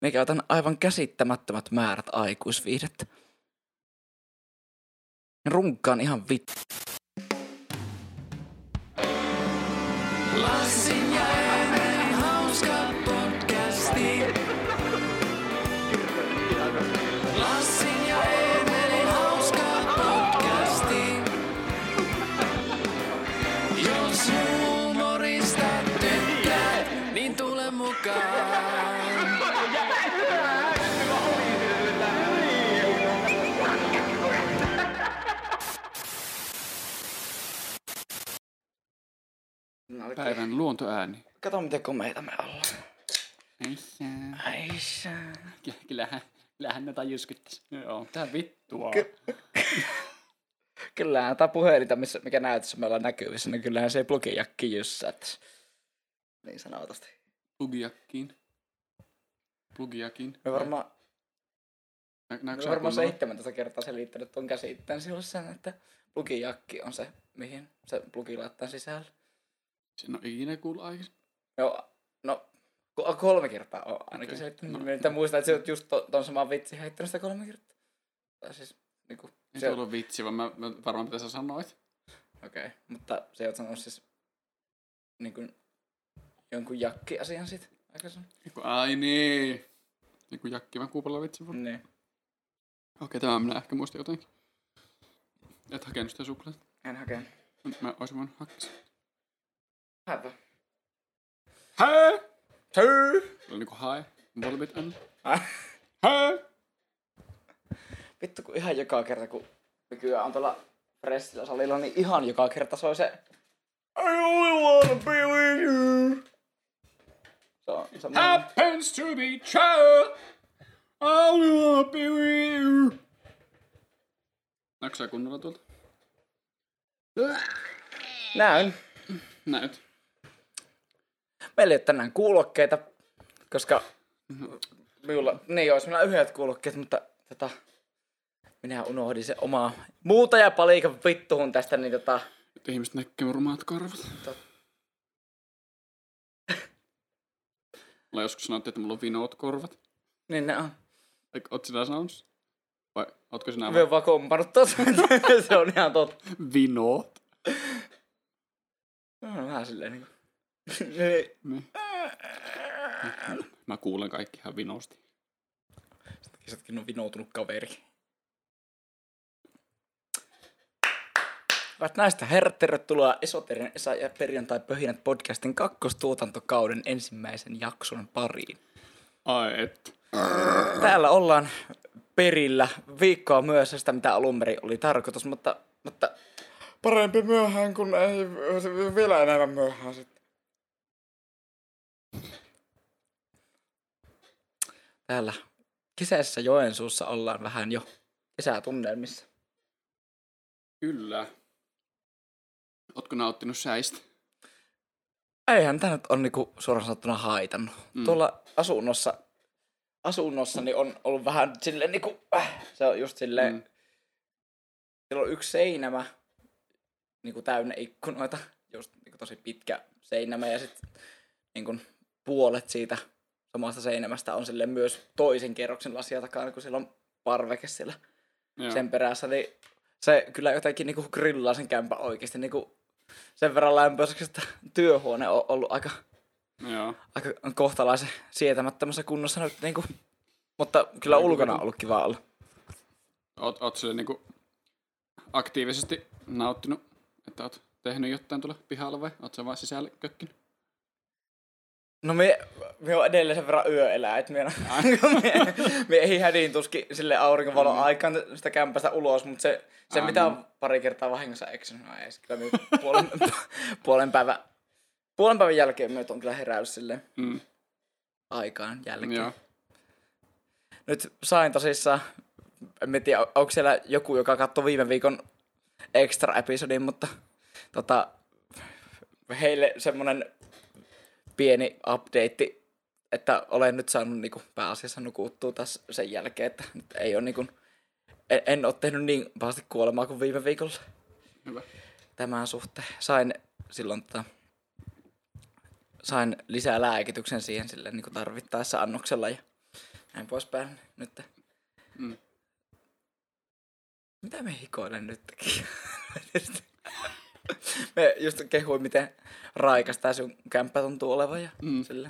Me käytän aivan käsittämättömät määrät aikuisviihdettä. Runkkaan ihan vittu. Lassin ja Päivän luontoääni. Kato miten komeita me ollaan. Eissä. Aisha. Kyllähän, kyllähän ne tajuskyttäis. Joo, tää vittua. Ky- Kyllähän tämä puhelinta, missä, mikä näytössä me ollaan näkyvissä, niin kyllähän se ei plugijakki jyssäät. Niin sanotusti. Plugiakkiin. Plugiakin. Me varmaan, Nä, me näetkö sä varmaan kunnolla? 17 kertaa selittänyt tuon käsitteen sinulle sen, että plugijakki on se, mihin se plugi laittaa sisälle. En oo ikinä kuullut aikaisemmin. Joo, no ko- kolme kertaa on ainakin Okei, selittänyt. no. No. Nyt muistan, että se on just ton, ton saman vitsi heittänyt sitä kolme kertaa. Tai siis, niinku, Ei se, se ollut vitsi, vaan mä, mä varmaan mitä sä sanoit. Okei, okay. mutta se oot sanonut siis niin kuin, jonkun jakki-asian sit aikaisemmin. Ai niin. Joku jakkivan kuupalla vitsi. Okei, Niin. okay, tämä minä ehkä muistan jotenkin. Et hakenut sitä suklaata. En hakea. Mä oisin voinut hakea Hää? Tyy! Se oli niinku hae. Volbit en. Äh. Hää? Vittu kun ihan joka kerta kun nykyään on tuolla Fressillä salilla, niin ihan joka kerta soi se I only wanna be with you. Se on semmoinen... Happens to be true. I will be with you. Näetkö sä kunnolla tuolta? Näyn. Näyt. Meillä ei ole tänään kuulokkeita, koska minulla, niin olisi minulla yhdet kuulokkeet, mutta tota, minä unohdin se oma muuta ja palikan vittuun tästä, niin tota, Että ihmiset näkee rumaat korvat. Tot- Mulla joskus sanottiin, että mulla on vinoot korvat. niin ne on. Oot sinä sanonut? Vai ootko sinä Me vaan kompannut se on ihan totta. Vinoot? No, vähän silleen. Niin. Mä kuulen kaikki ihan vinosti. Sittenkin on vinoutunut kaveri. Hyvät näistä herrat, tervetuloa Esoterin Esa ja Perjantai Pöhinät podcastin kakkostuotantokauden ensimmäisen jakson pariin. Ai et. Täällä ollaan perillä viikkoa myöhässä sitä, mitä alun perin oli tarkoitus, mutta, mutta parempi myöhään kuin ei vielä enemmän myöhään sitten. Täällä kesässä Joensuussa ollaan vähän jo kesätunnelmissa. Kyllä. Ootko nauttinut säistä? Eihän tämä nyt on niinku suoraan sanottuna haitannut. Mm. Tuolla asunnossa, asunnossani on ollut vähän silleen niinku, äh, se on just silleen, mm. siellä on yksi seinämä niinku täynnä ikkunoita, just niinku tosi pitkä seinämä ja sitten niinku puolet siitä samasta seinämästä on silleen myös toisen kerroksen lasia takana, kun siellä on parveke siellä Joo. sen perässä, niin se kyllä jotenkin niinku grillaa sen kämpän oikeasti niinku sen verran lämpöiseksi, että työhuone on ollut aika, Joo. aika kohtalaisen sietämättömässä kunnossa nyt niinku. Mutta kyllä ulkona on ollut kiva olla. Oot, oot sille niinku aktiivisesti nauttinut, että oot tehnyt jotain tuolla pihalla vai oot sä vaan sisällä kökkinyt? No me, me on edelleen sen verran yöelää, että me, me, me ei hädin tuski sille aurinkovalon Mm. aikaan sitä kämpästä ulos, mutta se, se mitä on pari kertaa vahingossa eksynyt, no ei se kyllä me puolen, puolen, päivän, puolen päivän jälkeen me on kyllä heräys silleen Mm. aikaan jälkeen. Joo. Nyt sain tosissaan, en tiedä, onko siellä joku, joka katsoi viime viikon extra episodin, mutta tota, heille semmonen pieni update, että olen nyt saanut niinku pääasiassa nukuttua tässä sen jälkeen, että nyt ei ole niinku, en, en ole tehnyt niin pahasti kuolemaa kuin viime viikolla Hyvä. tämän suhteen. Sain silloin tota, sain lisää lääkityksen siihen sille niin tarvittaessa annoksella ja näin poispäin nyt. Mm. Mitä me hikoilen nytkin? me just kehuin, miten raikas tää sun kämppä tuntuu olevan ja Mm. sillä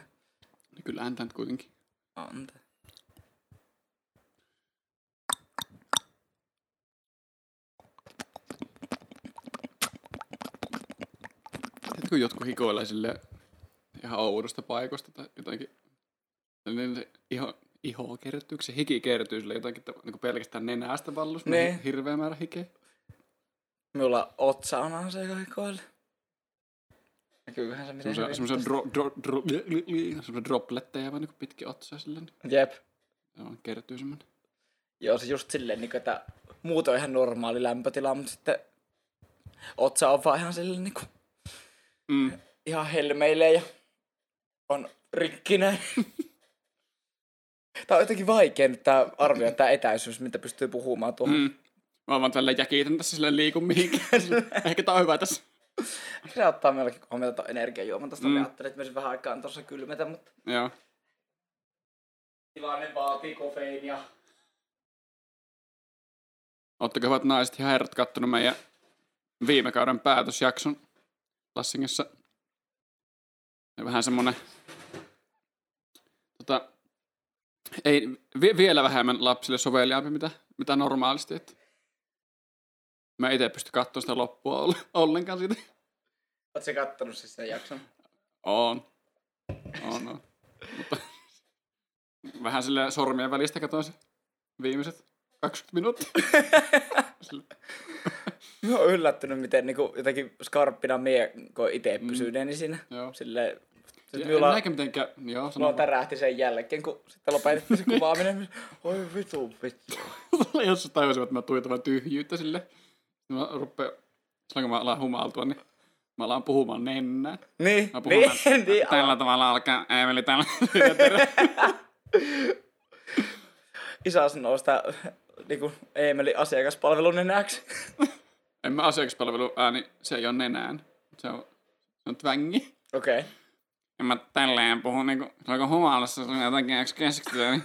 No Kyllähän tämä nyt kuitenkin. on. tää. Tiedätkö, kun jotkut hikoilee sille ihan oudosta paikoista tai jotenkin. Niin se iho, iho kertyy, se hiki kertyy sille jotenkin niin pelkästään nenästä vallus. Ne. Niin. Hirveä määrä hikeä. Minulla otsa on se, joka hikoilee. Näkyyhän se miten hyvin semmoisia dro, dro, dro, semmoisia dropletteja vaan niin pitkin otsaa silleen. Jep. Joo, kertyy semmoinen. Joo, se just silleen, niin kuin, että muuten on ihan normaali lämpötila, mutta sitten otsa on vaan ihan silleen niin kuin, Mm. ihan helmeilee ja on rikkinäinen. Tää on jotenkin vaikea nyt tää arvioida tää etäisyys, mitä pystyy puhumaan tuohon. Mm. Mä vaan tällä jäkitän tässä silleen liikun mihinkään. Ehkä tää on hyvä tässä. Se ottaa meilläkin huomioon tuon energiajuoman. Tästä mm. Mm. ajattelin, että myös vähän aikaan tuossa kylmetä, mutta Joo. tilanne vaatii kofeiinia. Ootteko hyvät naiset ja herrat kattonut meidän viime kauden päätösjakson Lassingissa? Ja vähän semmonen, tota, ei, vi, vielä vähemmän lapsille soveliaampi mitä, mitä normaalisti. Että mä itse pysty katsomaan sitä loppua oll- ollenkaan siitä. Oot se kattonut siis sen jakson? On. On, on. Mutta vähän sille sormien välistä katsoin se viimeiset 20 minuuttia. Sille- Mä oon yllättynyt, miten niinku, jotenkin skarppina mie, kun itse Mm. pysyneeni siinä. Joo. Silleen, sit En minulla, näinkö mitenkään, joo, mulla tärähti sen jälkeen, kun sitten lopetettiin se kuvaaminen. Oi vitu, vitu. Jos tajusin, että mä tuijotan tyhjyyttä sille. Mä rupean, silloin kun mä alan humaltua, niin mä alan puhumaan nennään. Niin, Mä puhun niin, niin. Tällä tavalla alkaa Eemeli tällä. Isä sanoo sitä niinku Eemelin asiakaspalvelun nenäksi. en mä asiakaspalvelu ääni, se ei ole nenään. Se on, se on tvängi. Okei. Okay. En mä tälleen puhu niinku, kun humalassa se on jotenkin yksi keskittyä, niin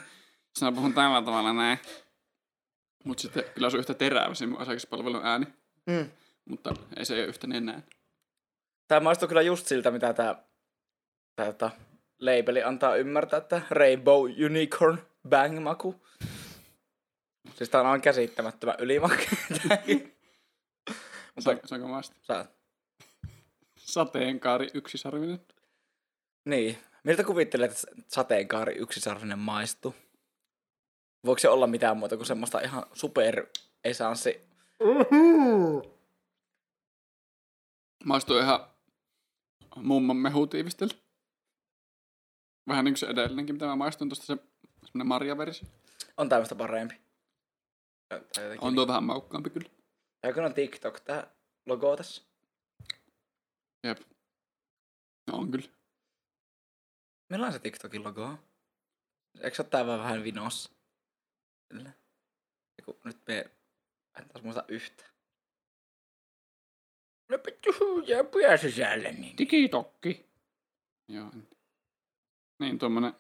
sitten mä puhun tällä tavalla näin. Mut sitten kyllä se on yhtä terävä se mun asiakaspalvelun ääni. Mm. Mutta ei se ole yhtä nenään. Tää maistuu kyllä just siltä, mitä tää, tää tota, labeli antaa ymmärtää, että Rainbow Unicorn Bang maku. Siis tää on aivan käsittämättömän ylimakke. Mutta Sa- saanko maista? sä, Sateenkaari yksisarvinen. niin. Miltä kuvittelet, että sateenkaari yksisarvinen maistuu? Voiko se olla mitään muuta kuin semmoista ihan super esanssi? Maistuu ihan mummon mehutiivistelty. Vähän niin kuin se edellinenkin, mitä mä maistun tuosta se semmonen marjaversio. On tämmöistä parempi. On tuo vähän maukkaampi kyllä. Kun on TikTok tää logo tässä. Jep. No, on kyllä. On se TikTokin logo. Eikö se ole tää vähän vinossa? Kyllä. Eiku, nyt me en taas muista yhtä. No pittu jää pää sisälle niin. Tikitokki. Joo. Niin, tuommoinen...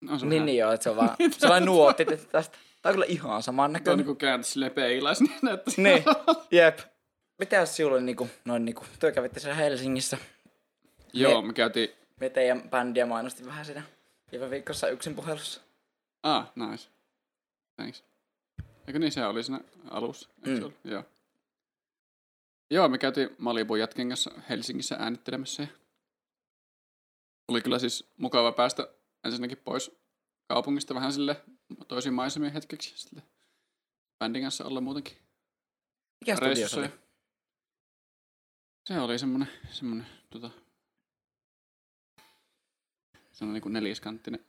No, se on Niin, niin joo, että se on vaan sellainen nuotti että tästä. Tää on kyllä ihan saman Tuo on näköinen. niinku kääntä silleen peilais, niin näyttää. Niin, jep. Mitä jos sinulla oli niinku, noin niinku, työ kävitte siellä Helsingissä. Joo, me käytiin... Me teidän bändiä mainosti vähän siinä viime viikossa yksin puhelussa. Ah, nice. Thanks. Eikö niin se oli siinä alussa? Eikö Mm. ollut? Joo. Joo, me käytiin Malibun jätken kanssa Helsingissä äänittelemässä. Ja oli kyllä siis mukava päästä ensinnäkin pois kaupungista vähän sille toisiin maisemiin hetkeksi. Sille bändin kanssa olla muutenkin Mikä studio se oli? Se oli semmonen, semmonen tota, semmonen niinku neliskanttinen.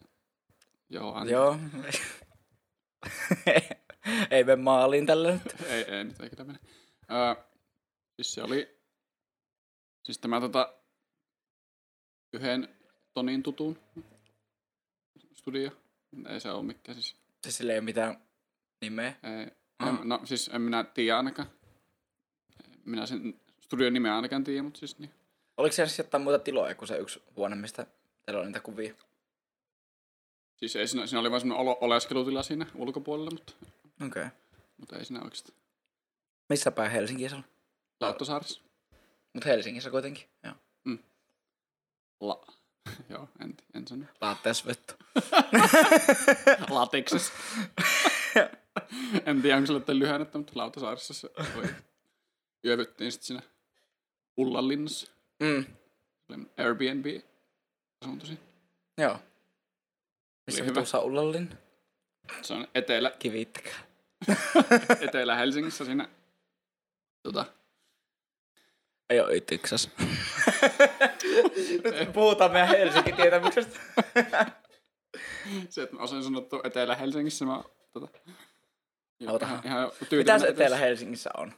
Joo, anteeksi. Joo. Ei mene maaliin tällä nyt. ei, ei nyt ei kyllä mene. Öö, siis se oli, siis tämä tota, yhden Tonin tutun studio. Ei se ole mikään siis. Siis sillä ei ole mitään nimeä. Ei, Ah. en, no siis en minä tiedä ainakaan. Minä sen studion nimeä ainakaan tiedä, mutta siis niin. Oliko siellä siis jotain muuta tiloja kuin se yksi huone, mistä teillä on niitä kuvia? Siis ei siinä, siinä oli vain semmoinen oleskelutila siinä ulkopuolella, mutta, Okei. Okay. mutta ei siinä oikeasti. Missä päin Helsingissä on? Lauttasaarissa. Mut Helsingissä kuitenkin. Joo. La. Joo, en, en sano. Laatteessa vettä. Lateksessa. en tiedä, onko sille lyhennettä, mutta Lauttasaarissa se oli. Yövyttiin sitten siinä Ullanlinnassa. Mm. Airbnb asunto siinä. Joo. Missä hyvä. vitussa Ullallin? Se on etelä, Kivittäkää. Etelä-Helsingissä siinä. Tota, Ei oo ytiksas. Nyt puhutaan meidän Helsingin tietämyksestä. se, että mä osaan sanottua Etelä-Helsingissä, mä tota, Otahan. ihan, Mitä se. Etelä-Helsingissä on?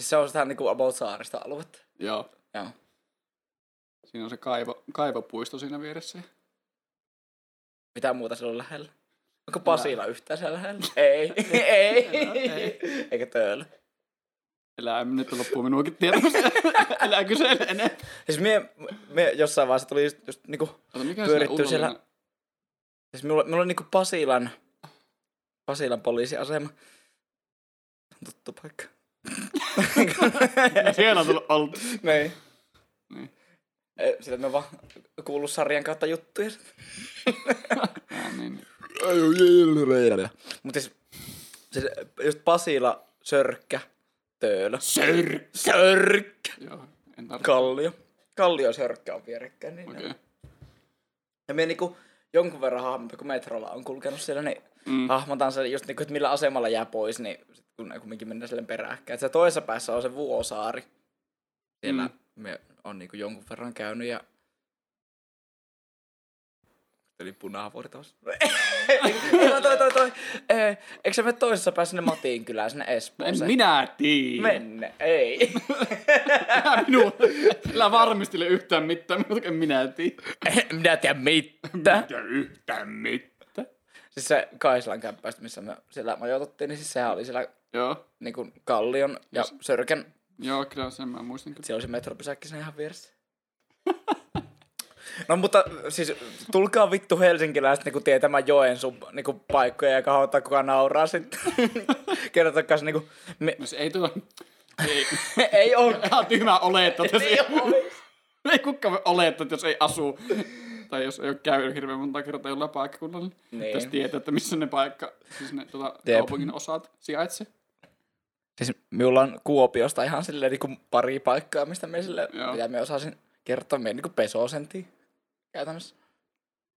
Siis se on sitä niinku about saarista aluetta. Joo, Joo. siinä on se kaivo, kaivopuisto siinä vieressä. Mitä muuta siellä on lähellä? Onko Pasila yhtään siellä lähellä? Ei. ei. ei. Eikä Töölö. Elää nyt loppuun minuakin tietämässä. Elää kysele enää. Siis mie, mie jossain vaiheessa tuli just, just niinku, Pyöritty siellä- siis mulla, mulla on niinku Pasilan, Pasilan poliisiasema. Tuttu paikka. Siellä on tullut oltu. Niin. Sillä me vaan kuullut sarjan kautta juttuja. Ah, niin. Mutta siis, siis just Pasila, Sörkkä, Töölö. Sör. Sörkkä! Joo, en tarvitse. Kallio. Kallio ja Sörkkä on vierekkäin. Niin Okei. okay. Ja me niinku jonkun verran hahmotan, kun metrolla on kulkenut siellä, niin Mm. hahmotan sen just niinku, että millä asemalla jää pois, niin sit kun ne kumminkin mennään sille peräkkäin. Et se toisessa päässä on se Vuosaari. Siellä mm. me on niinku jonkun verran käynyt ja Eli punavuori taas. Ei, toi, toi, toi. Ei, Eikö se mene toisessa päässä sinne Matiin kylään, sinne No En Espooseen? minä tiedä. Menne, ei. Minua. Älä varmistele yhtään mitään, mutta en minä tiedä. En minä tiedä mitään. Ja yhtään mitään. Siis se Kaislan kämppäistä, missä me siellä majoituttiin, niin siis sehän oli siellä Joo, niinku Kallion ja Sörkän. Joo, kyllä sen mä muistin kyllä. Siellä oli se metropysäkki sen ihan vieressä. No mutta siis tulkaa vittu helsinkiläiset niinku tietämään Joensuun niinku paikkoja ja kahottaa kuka nauraa sitten. Kertokaa se niinku, me, No se ei tuo... Ei, ei oo. ihan tyhmä olettaa, jos ei, Ei oo. ei kukaan voi olettaa, että jos ei asu tai jos ei ole käynyt hirveän monta kertaa jollain paikkakunnalla, niin Niin. pitäisi tietää, että missä ne paikka, siis ne tota, Jep. kaupungin osat sijaitsee. Siis minulla on Kuopiosta ihan silleen niinku pari paikkaa, mistä me sille, mitä me osasin kertoa. Me niinku pesosentiin käytännössä.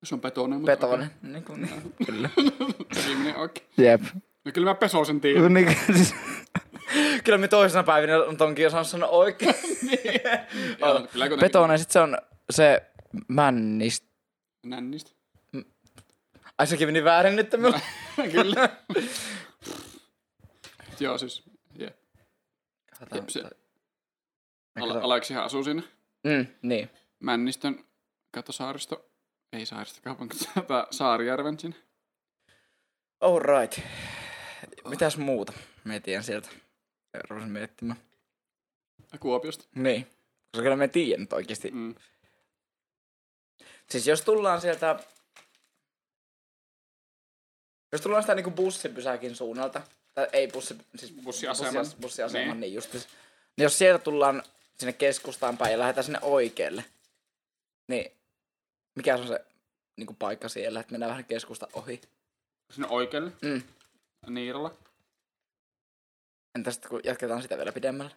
Se on petonen, mutta Petonen. Niinku, niin. Kyllä. okei. Viimeinen oikein. Jep. No kyllä mä pesosen tiedän. Niin, siis, kyllä me toisena päivinä on tonkin osannut sanoa oikein. Joo, kyllä kuitenkin. Petonen, sit se on se männistä. Nännistä. Ai sekin meni väärin nyt minulla. kyllä. Joo, siis. Jep, se- Al- Aleksihan asuu siinä Mm, niin. Männistön kato saaristo. Ei saaristo kaupunki, Saarijärven siinä. All right. Mitäs muuta? Mietin sieltä. Ruvasin miettimään. Kuopiosta. Niin. Koska kyllä me tiedän nyt oikeesti. Mm. Siis jos tullaan sieltä... Jos tullaan sitä niinku bussipysäkin suunnalta, tai ei bussi, siis Bussiaseman. bussi- bussiaseman, Niin. niin just. Niin jos sieltä tullaan sinne keskustaan päin ja lähdetään sinne oikealle, niin mikä se on se niinku paikka siellä, että mennään vähän keskusta ohi? Sinne oikealle. Mm. Niiralla. Entä sitten kun jatketaan sitä vielä pidemmälle?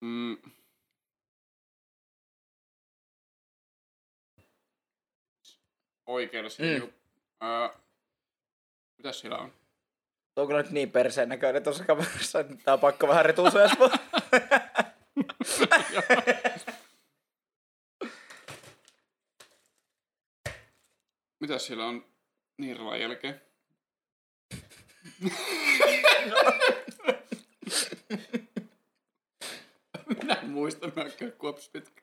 Mm. Oikealle siinä. Mm. Öö, mitäs siellä on? Tuo on kyllä nyt niin perseen näköinen tuossa kamerassa, että tää on pakko vähän retuusua. Mitäs siellä on Niiralan jälkeen? Minä en muista, oon käynyt kuopissa pitkä.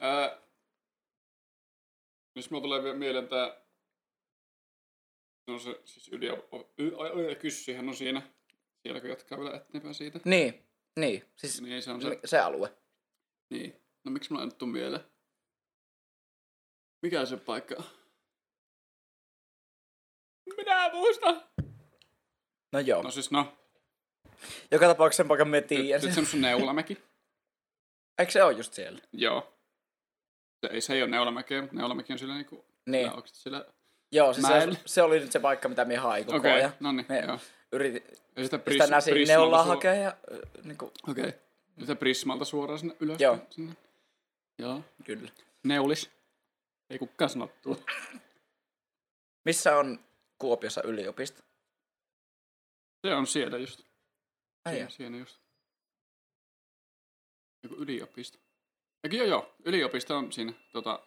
Ää, jos mulla tulee vielä mieleen tää... No se siis yli... y- ai- ai- Kyssyhän on siinä. Siellä kun jatkaa vielä eteenpäin siitä. niin, niin. Siis Niin se on se, se. se alue. Niin. No miksi mulla ei nyt tuu mieleen? Mikä se paikka on? mä muista. No joo. No siis no, Joka tapauksessa sen paikan me tiedän. sitten semmoisen Neulamäki. Eikö se ole just siellä? Joo. Se ei, se ei ole Neulamäkeä, mutta Neulamäki on sillä niinku... Niin. Onko sillä... Joo, siis se, se, oli nyt se paikka, mitä me hain koko Okei, ajan. no niin, Me joo. yritin Ja sitä sitä näsin neulaa suo- hakea ja äh, niinku, Okei. Okay. Sitä Prismalta suoraan sinne ylös. Joo. Sinne. Joo. kyllä. Neulis. Ei kukaan sano tuo. Missä on Kuopiossa yliopisto? Se on siellä just. Ai joo. siinä just. Joku yliopisto. Eikö joo joo, yliopisto on siinä, tota,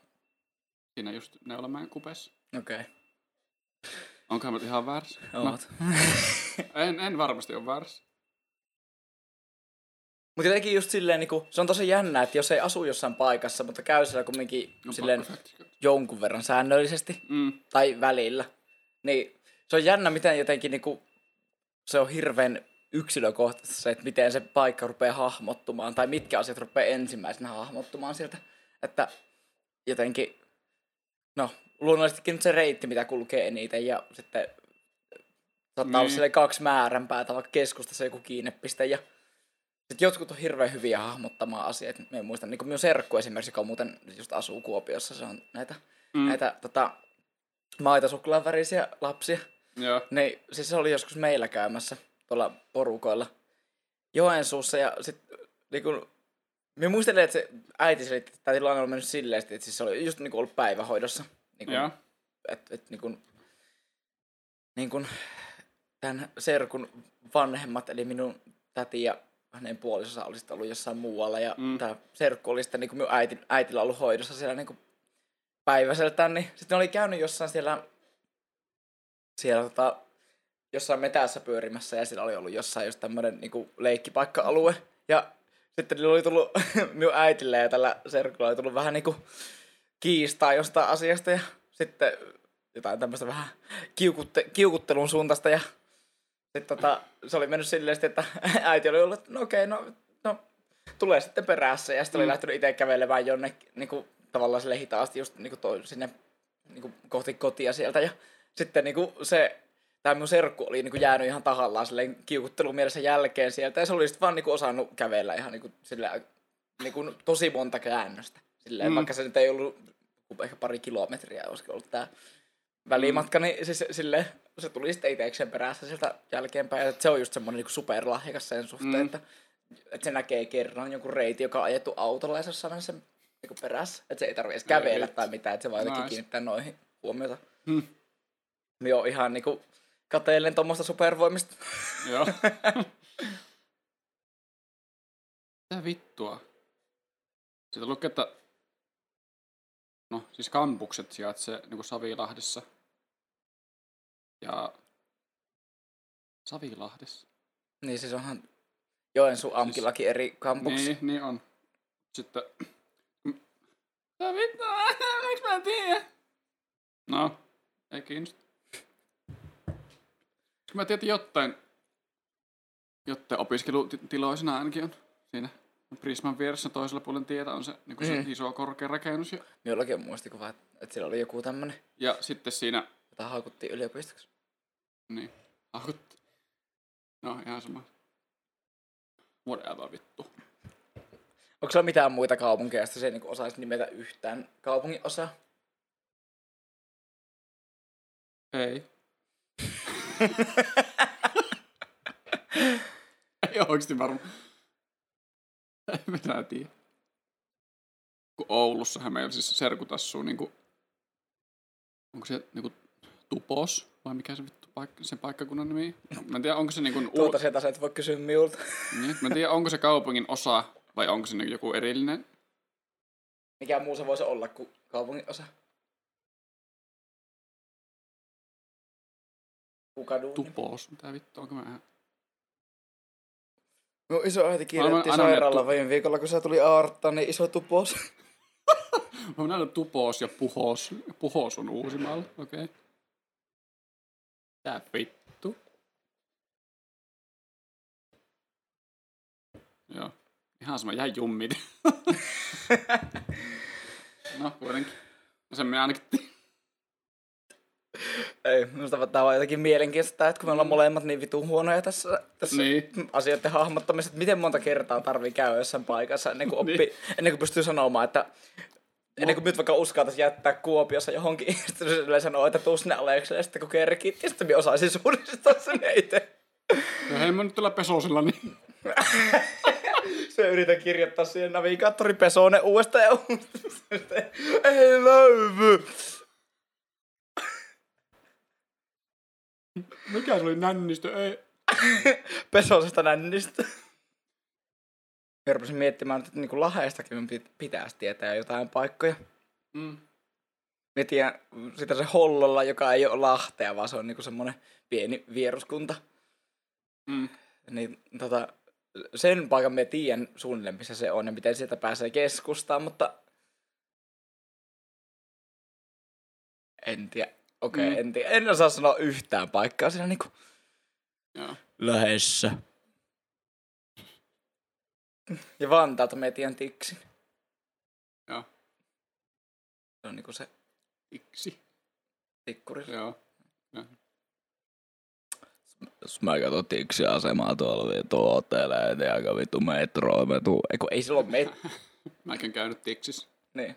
siinä just Neulamäen kupeessa. Okei. Okay. Onkohan mä nyt ihan väärässä? Oot. en, en varmasti ole väärässä. Mutta jotenkin just silleen, niinku, se on tosi jännä, että jos ei asu jossain paikassa, mutta käy siellä kumminkin No, silleen jonkun verran säännöllisesti Mm, tai välillä, niin se on jännä, miten jotenkin niinku, se on hirveän yksilökohtaisesti se, että miten se paikka rupeaa hahmottumaan tai mitkä asiat rupeaa ensimmäisenä hahmottumaan sieltä. Että jotenkin, no luonnollisestikin nyt se reitti, mitä kulkee eniten ja sitten saattaa niin. olla Niin. kaksi määränpäätä, vaikka keskustassa joku kiinnepiste ja sitten jotkut on hirveän hyviä hahmottamaan asiat. Mä en muista, niin kuin minun serkku esimerkiksi, joka muuten just asuu Kuopiossa, se on näitä, mm, mm. näitä tota, maita suklaanvärisiä lapsia. joo. Niin, siis se oli joskus meillä käymässä tuolla porukoilla Joensuussa ja sitten niinku, minä muistelen, että se äiti selitti, että tämä tilanne oli mennyt silleen, että siis se oli just niinku ollut päivähoidossa. Niinku, Joo. että et, niinku, niinku, tämän serkun vanhemmat, eli minun täti ja hänen puolisonsa oli sitten ollut jossain muualla. Ja Mm. tämä serkku oli sitten niinku minun äiti, äitillä ollut hoidossa siellä niinku päiväseltään, niin sitten oli käynyt jossain siellä, siellä tota, jossain metässä pyörimässä ja siellä oli ollut jossain just tämmöinen niinku leikkipaikka-alue. Ja sitten niillä oli tullut minun äitille ja tällä serkulla oli tullut vähän niinku kiistaa jostain asiasta ja sitten jotain tämmöistä vähän kiukutte, kiukuttelun suuntaista ja sitten tota, se oli mennyt silleen, että äiti oli ollut, että no okei, no, no tulee sitten perässä ja sitten oli Mm. lähtenyt itse kävelemään jonnekin niinku, tavallaan sille hitaasti just niinku toi, sinne niinku, kohti kotia sieltä ja sitten niinku, se tämä mun serkku oli niinku jäänyt ihan tahallaan silleen kiukuttelun mielessä jälkeen sieltä ja se oli sitten vaan niinku osannut kävellä ihan niinku, silleen, niinku, tosi monta käännöstä. Silleen, mm. Vaikka se nyt ei ollut ehkä pari kilometriä, olisiko ollut tämä välimatka, niin siis sille, se tuli sitten itsekseen perässä sieltä jälkeenpäin. Ja se on just semmoinen niin superlahjakas sen suhteen, Mm. mm. että, että se näkee kerran jonkun reitin, joka on ajettu autolla ja se mennä sen niin perässä. Että se ei tarvitse edes kävellä tai mitään, että se vaan jotenkin Nice. kiinnittää noihin huomiota. Hmm. Minä oon ihan niinku kateellen tuommoista supervoimista. Joo. Mitä vittua? Siitä lukee, että no siis kampukset sijaitsee niin kuin Savilahdessa. Ja Savilahdessa? niin siis onhan Joensuun Amkillakin eri kampuksia. Niin, niin on. Sitten... Mitä vittua? Miksi mä en tiedä? No, ei kiinnosta. Mä tiedän, jotain, jotain opiskelutiloisena ainakin on siinä Prisman vieressä toisella puolen tietä on se, niin se Mhm. iso korkea rakennus. Ja, Minullakin on muistikuva, että, että siellä oli joku tämmönen, ja sitten siinä, jota haukuttiin yliopistoksi. niin, ahut. No, ihan sama. Whatever, vittu. Onko sulla mitään muita kaupunkeja, joista se ei niinku osaisi nimetä yhtään kaupungin osaa? Ei. Ei oikeesti varma. En minä tiedä. Kun Oulussahan meillä siis serkut asuu niinku... Onko se niinku Tupos? Vai mikä se vittu paikka, sen paikkakunnan nimi? No, mä en tiedä, onko se niinku... U- Tuota sieltä sä et voi kysyä minulta. niin, mä en tiedä, onko se kaupungin osa vai onko se niinku joku erillinen. Mikä muu se voisi olla kuin kaupungin osa? Kukadun. Tupos. Mitä vittu, onko mä Minun iso äiti kirjoitti tu- viime viikolla, kun se tuli aartta, niin iso tupos. Mä oon nähnyt Tupos ja Puhos. Puhos on Uusimaalla, okei. Okay. Tää vittu. Joo. Ihan sama, jäi jummit. no, kuitenkin. No sen minä ainakin Ei, minusta tämä on jotenkin mielenkiintoista, että kun me ollaan molemmat niin vitun huonoja tässä, tässä Niin. asioiden hahmottamisessa, että miten monta kertaa tarvii käydä jossain paikassa ennen kuin, oppi, Niin. ennen kuin pystyy sanomaan, että ennen kuin nyt vaikka uskaltaisi jättää Kuopiossa johonkin, sitten sanoo, että tuu sinne Alekselle, sitten kun kerkit, ja sitten minä osaisin suunnistaa sen itse. Ja hei, mä nyt tällä pesosilla, niin Se yritän kirjoittaa siihen navigaattori Pesonen uudestaan ja uudestaan. Ei löydy. Mikä se oli nännistö? Ei. Pesosesta nännistä. Mä rupesin miettimään, että niin Lahestakin minun pit- pitäisi tietää jotain paikkoja. Mm. Mä tiedän sitä se Hollolla, joka ei ole Lahtea, vaan se on niinku semmonen pieni vieruskunta. Mm. Niin tota, sen paikan mä tiedän suunnilleen, missä se on ja miten sieltä pääsee keskustaan, mutta en tiedä. Okei, okay, Mm. en tiedä. En osaa sanoa yhtään paikkaa siinä niinku Joo. lähessä. Ja Vantaalta mä tiedän Tiksin. Joo. Se on niinku se Iksi. tikkuri. Joo. Jos mä katson Tiksin asemaa tuolla vittu hotelleet ja aika vittu metroa, mä. Eiku, ei sillä ole met... Mäkin käynyt Tiksissä. niin.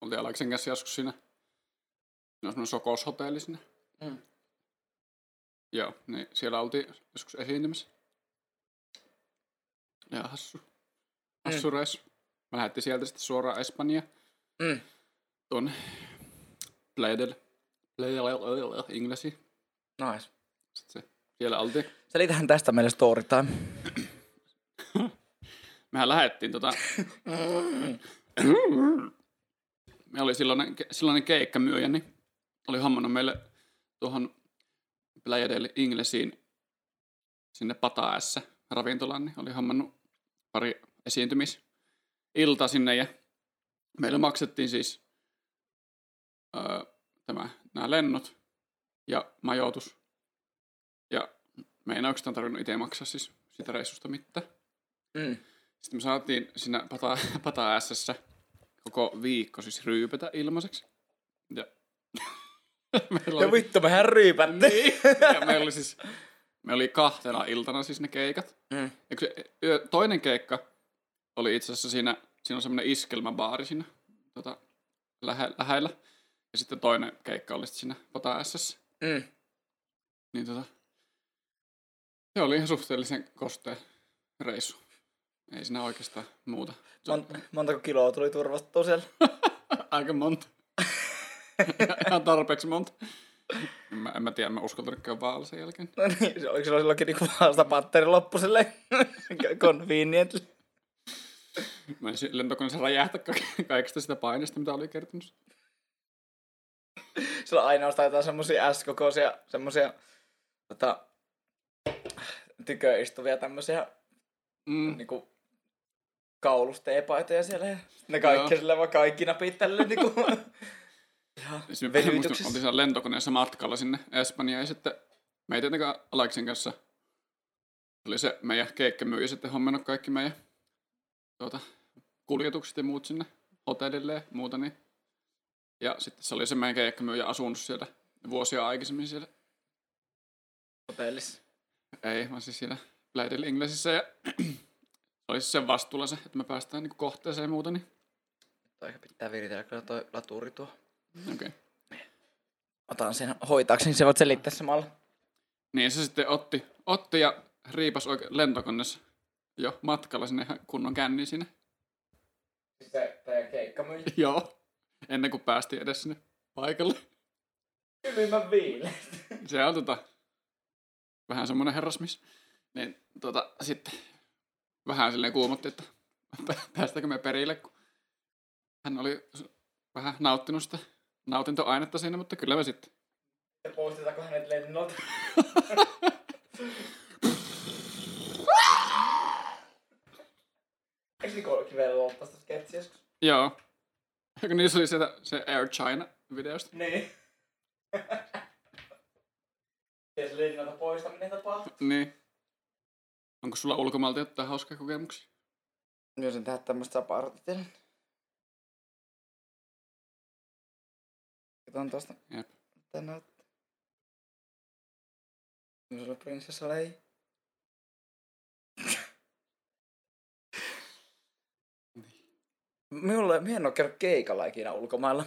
Oltiin Aleksen kanssa joskus siinä. Siinä on semmoinen Sokos-hotelli sinne. Mm. Joo, niin siellä oltiin joskus esiintymässä. Ja hassu. Hassu reissu. Mä lähdettiin sieltä sitten suoraan Espanjaan. Mm. Tuonne Pleidel. Pleidel, Inglesiin. Nice. Sitten se, siellä oltiin. Selitähän tästä meille story time. Mehän lähdettiin tota... Me oli silloinen, silloinen keikkamyyjä, niin oli hommannut meille tuohon Playa del Inglesiin sinne Pataässä ravintolaan, niin oli hommannut pari esiintymisilta sinne ja meille maksettiin siis öö, tämä, nämä lennot ja majoitus. Ja me ei oikeastaan tarvinnut itse maksaa siis sitä reissusta mitään. Mm. Sitten me saatiin siinä pata, pata koko viikko siis ryypätä ilmaiseksi. Ja, meillä Ja vittu, mehän ryypätte. niin, ja meillä oli siis, me oli kahtena iltana siis ne keikat. Mm. Ja se, yö- toinen keikka oli itse asiassa siinä, siinä on semmoinen iskelmäbaari siinä tota, lähe, lähellä. Ja sitten toinen keikka oli sitten siinä Pata Sssä. Mm. Niin tota, se oli ihan suhteellisen kostea reissu. Ei siinä oikeastaan muuta. Se on Mon- montako kiloa tuli turvattua siellä? aika monta. ihan tarpeeksi monta. En mä, en mä tiedä, mä uskaltanut käydä vaalla sen jälkeen. No niin, se oliko silloin silloinkin niinku vaan sitä patteri loppu silleen conveniently. Mä en lentokoneessa räjähtä ka- kaikesta sitä paineesta, mitä oli kertonut. Sillä on ainoastaan jotain semmosia S-kokoisia, semmosia tota, tyköistuvia tämmösiä Mm. niinku kaulusteepaitoja siellä. Ja ne kaikki Joo. sillä vaan kaikki napit tälleen niinku. Siis me venytyksessä. oltiin siellä lentokoneessa matkalla sinne Espanjaan ja sitten me ei tietenkään Aleksin kanssa oli se meidän keikkamyyjä sitten hommannut kaikki meidän tuota, kuljetukset ja muut sinne hotellille ja muuta. Niin. Ja sitten se oli se meidän keikkamyyjä asunut siellä vuosia aikaisemmin siellä. hotellissa. Ei, vaan siis siellä Bladel Englisissä ja se oli siis sen vastuulla se, että me päästään niin kohteeseen ja muuta. Niin. Aika pitää viritellä kyllä toi laturi tuo. Okay. Otan sen hoitaakseni, se voit selittää samalla. Niin se sitten otti, otti ja riipas oikein lentokoneessa jo matkalla sinne ihan kunnon känniin sinne. Se teidän keikkamyyjä. Joo. Ennen kuin päästiin edes sinne paikalle. Viile. Se on tota, vähän semmoinen herrasmies. Niin tota, sitten vähän silleen kuumotti, että pä- päästäänkö me perille, kun hän oli vähän nauttinut sitä nautintoainetta siinä, mutta kyllä me sitten. Ja poistetaanko hänet lennolta? Eikö Niko Kivellä ollut tästä sketsiä joskus? Joo. Eikö niissä oli sitä, se Air China-videosta? Niin. Se lennolta poistaminen tapahtuu. Niin. Onko sulla ulkomailta jotain hauskaa kokemuksia? Sen tehdä tämmöstä saparotitellen. Katsotaan tosta. Jep. Tänä. Sulla prinsessa lei. Minulle, minä en ole käynyt keikalla ikinä ulkomailla.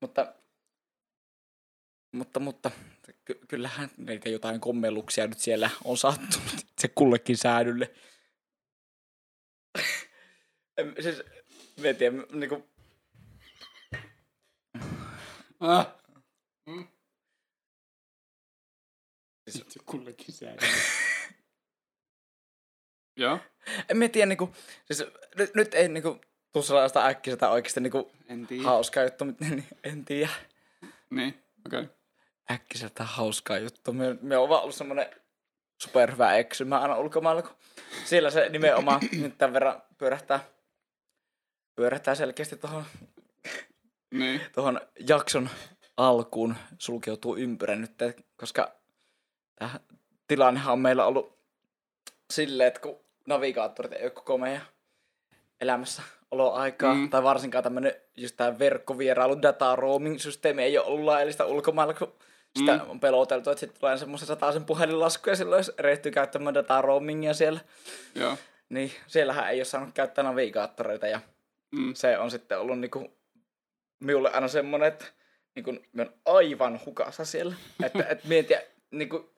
Mutta, mutta, mutta ky- kyllähän niitä jotain kommelluksia nyt siellä on sattunut se kullekin säädylle. En- siis, mä en tiedä, niinku, Ah. Mm. Itse kullekin säädä. Joo, en mä tiedä, niinku, siis nyt, nyt ei niinku, tuu sellaista äkkiseltä oikeasti niinku, en tiedä. hauskaa juttu, mutta niin, en tiedä. Niin, okei. Okay. Äkkiseltä hauskaa juttu. Me, me on vaan ollut semmonen superhyvä eksymä aina ulkomailla, kun siellä se nimenomaan nyt tämän verran pyörähtää, pyörähtää selkeästi tuohon Niin, tuohon jakson alkuun sulkeutuu ympyrä nyt, koska tämä tilannehan on meillä ollut silleen, että kun navigaattorit ei ole koko meidän elämässä oloaikaa, mm. tai varsinkaan tämmöinen just tämä verkkovierailu data roaming systeemi ei ole ollut laillista ulkomailla, kun sitä Mm. on peloteltu, että sitten tulee semmoisen sataisen puhelinlasku ja silloin jos erehtyy käyttämään data roamingia siellä, joo. niin siellähän ei ole saanut käyttää navigaattoreita ja Mm. se on sitten ollut niinku minulle aina semmoinen, että niinku, mä oon aivan hukassa siellä. että et mietiä, niinku,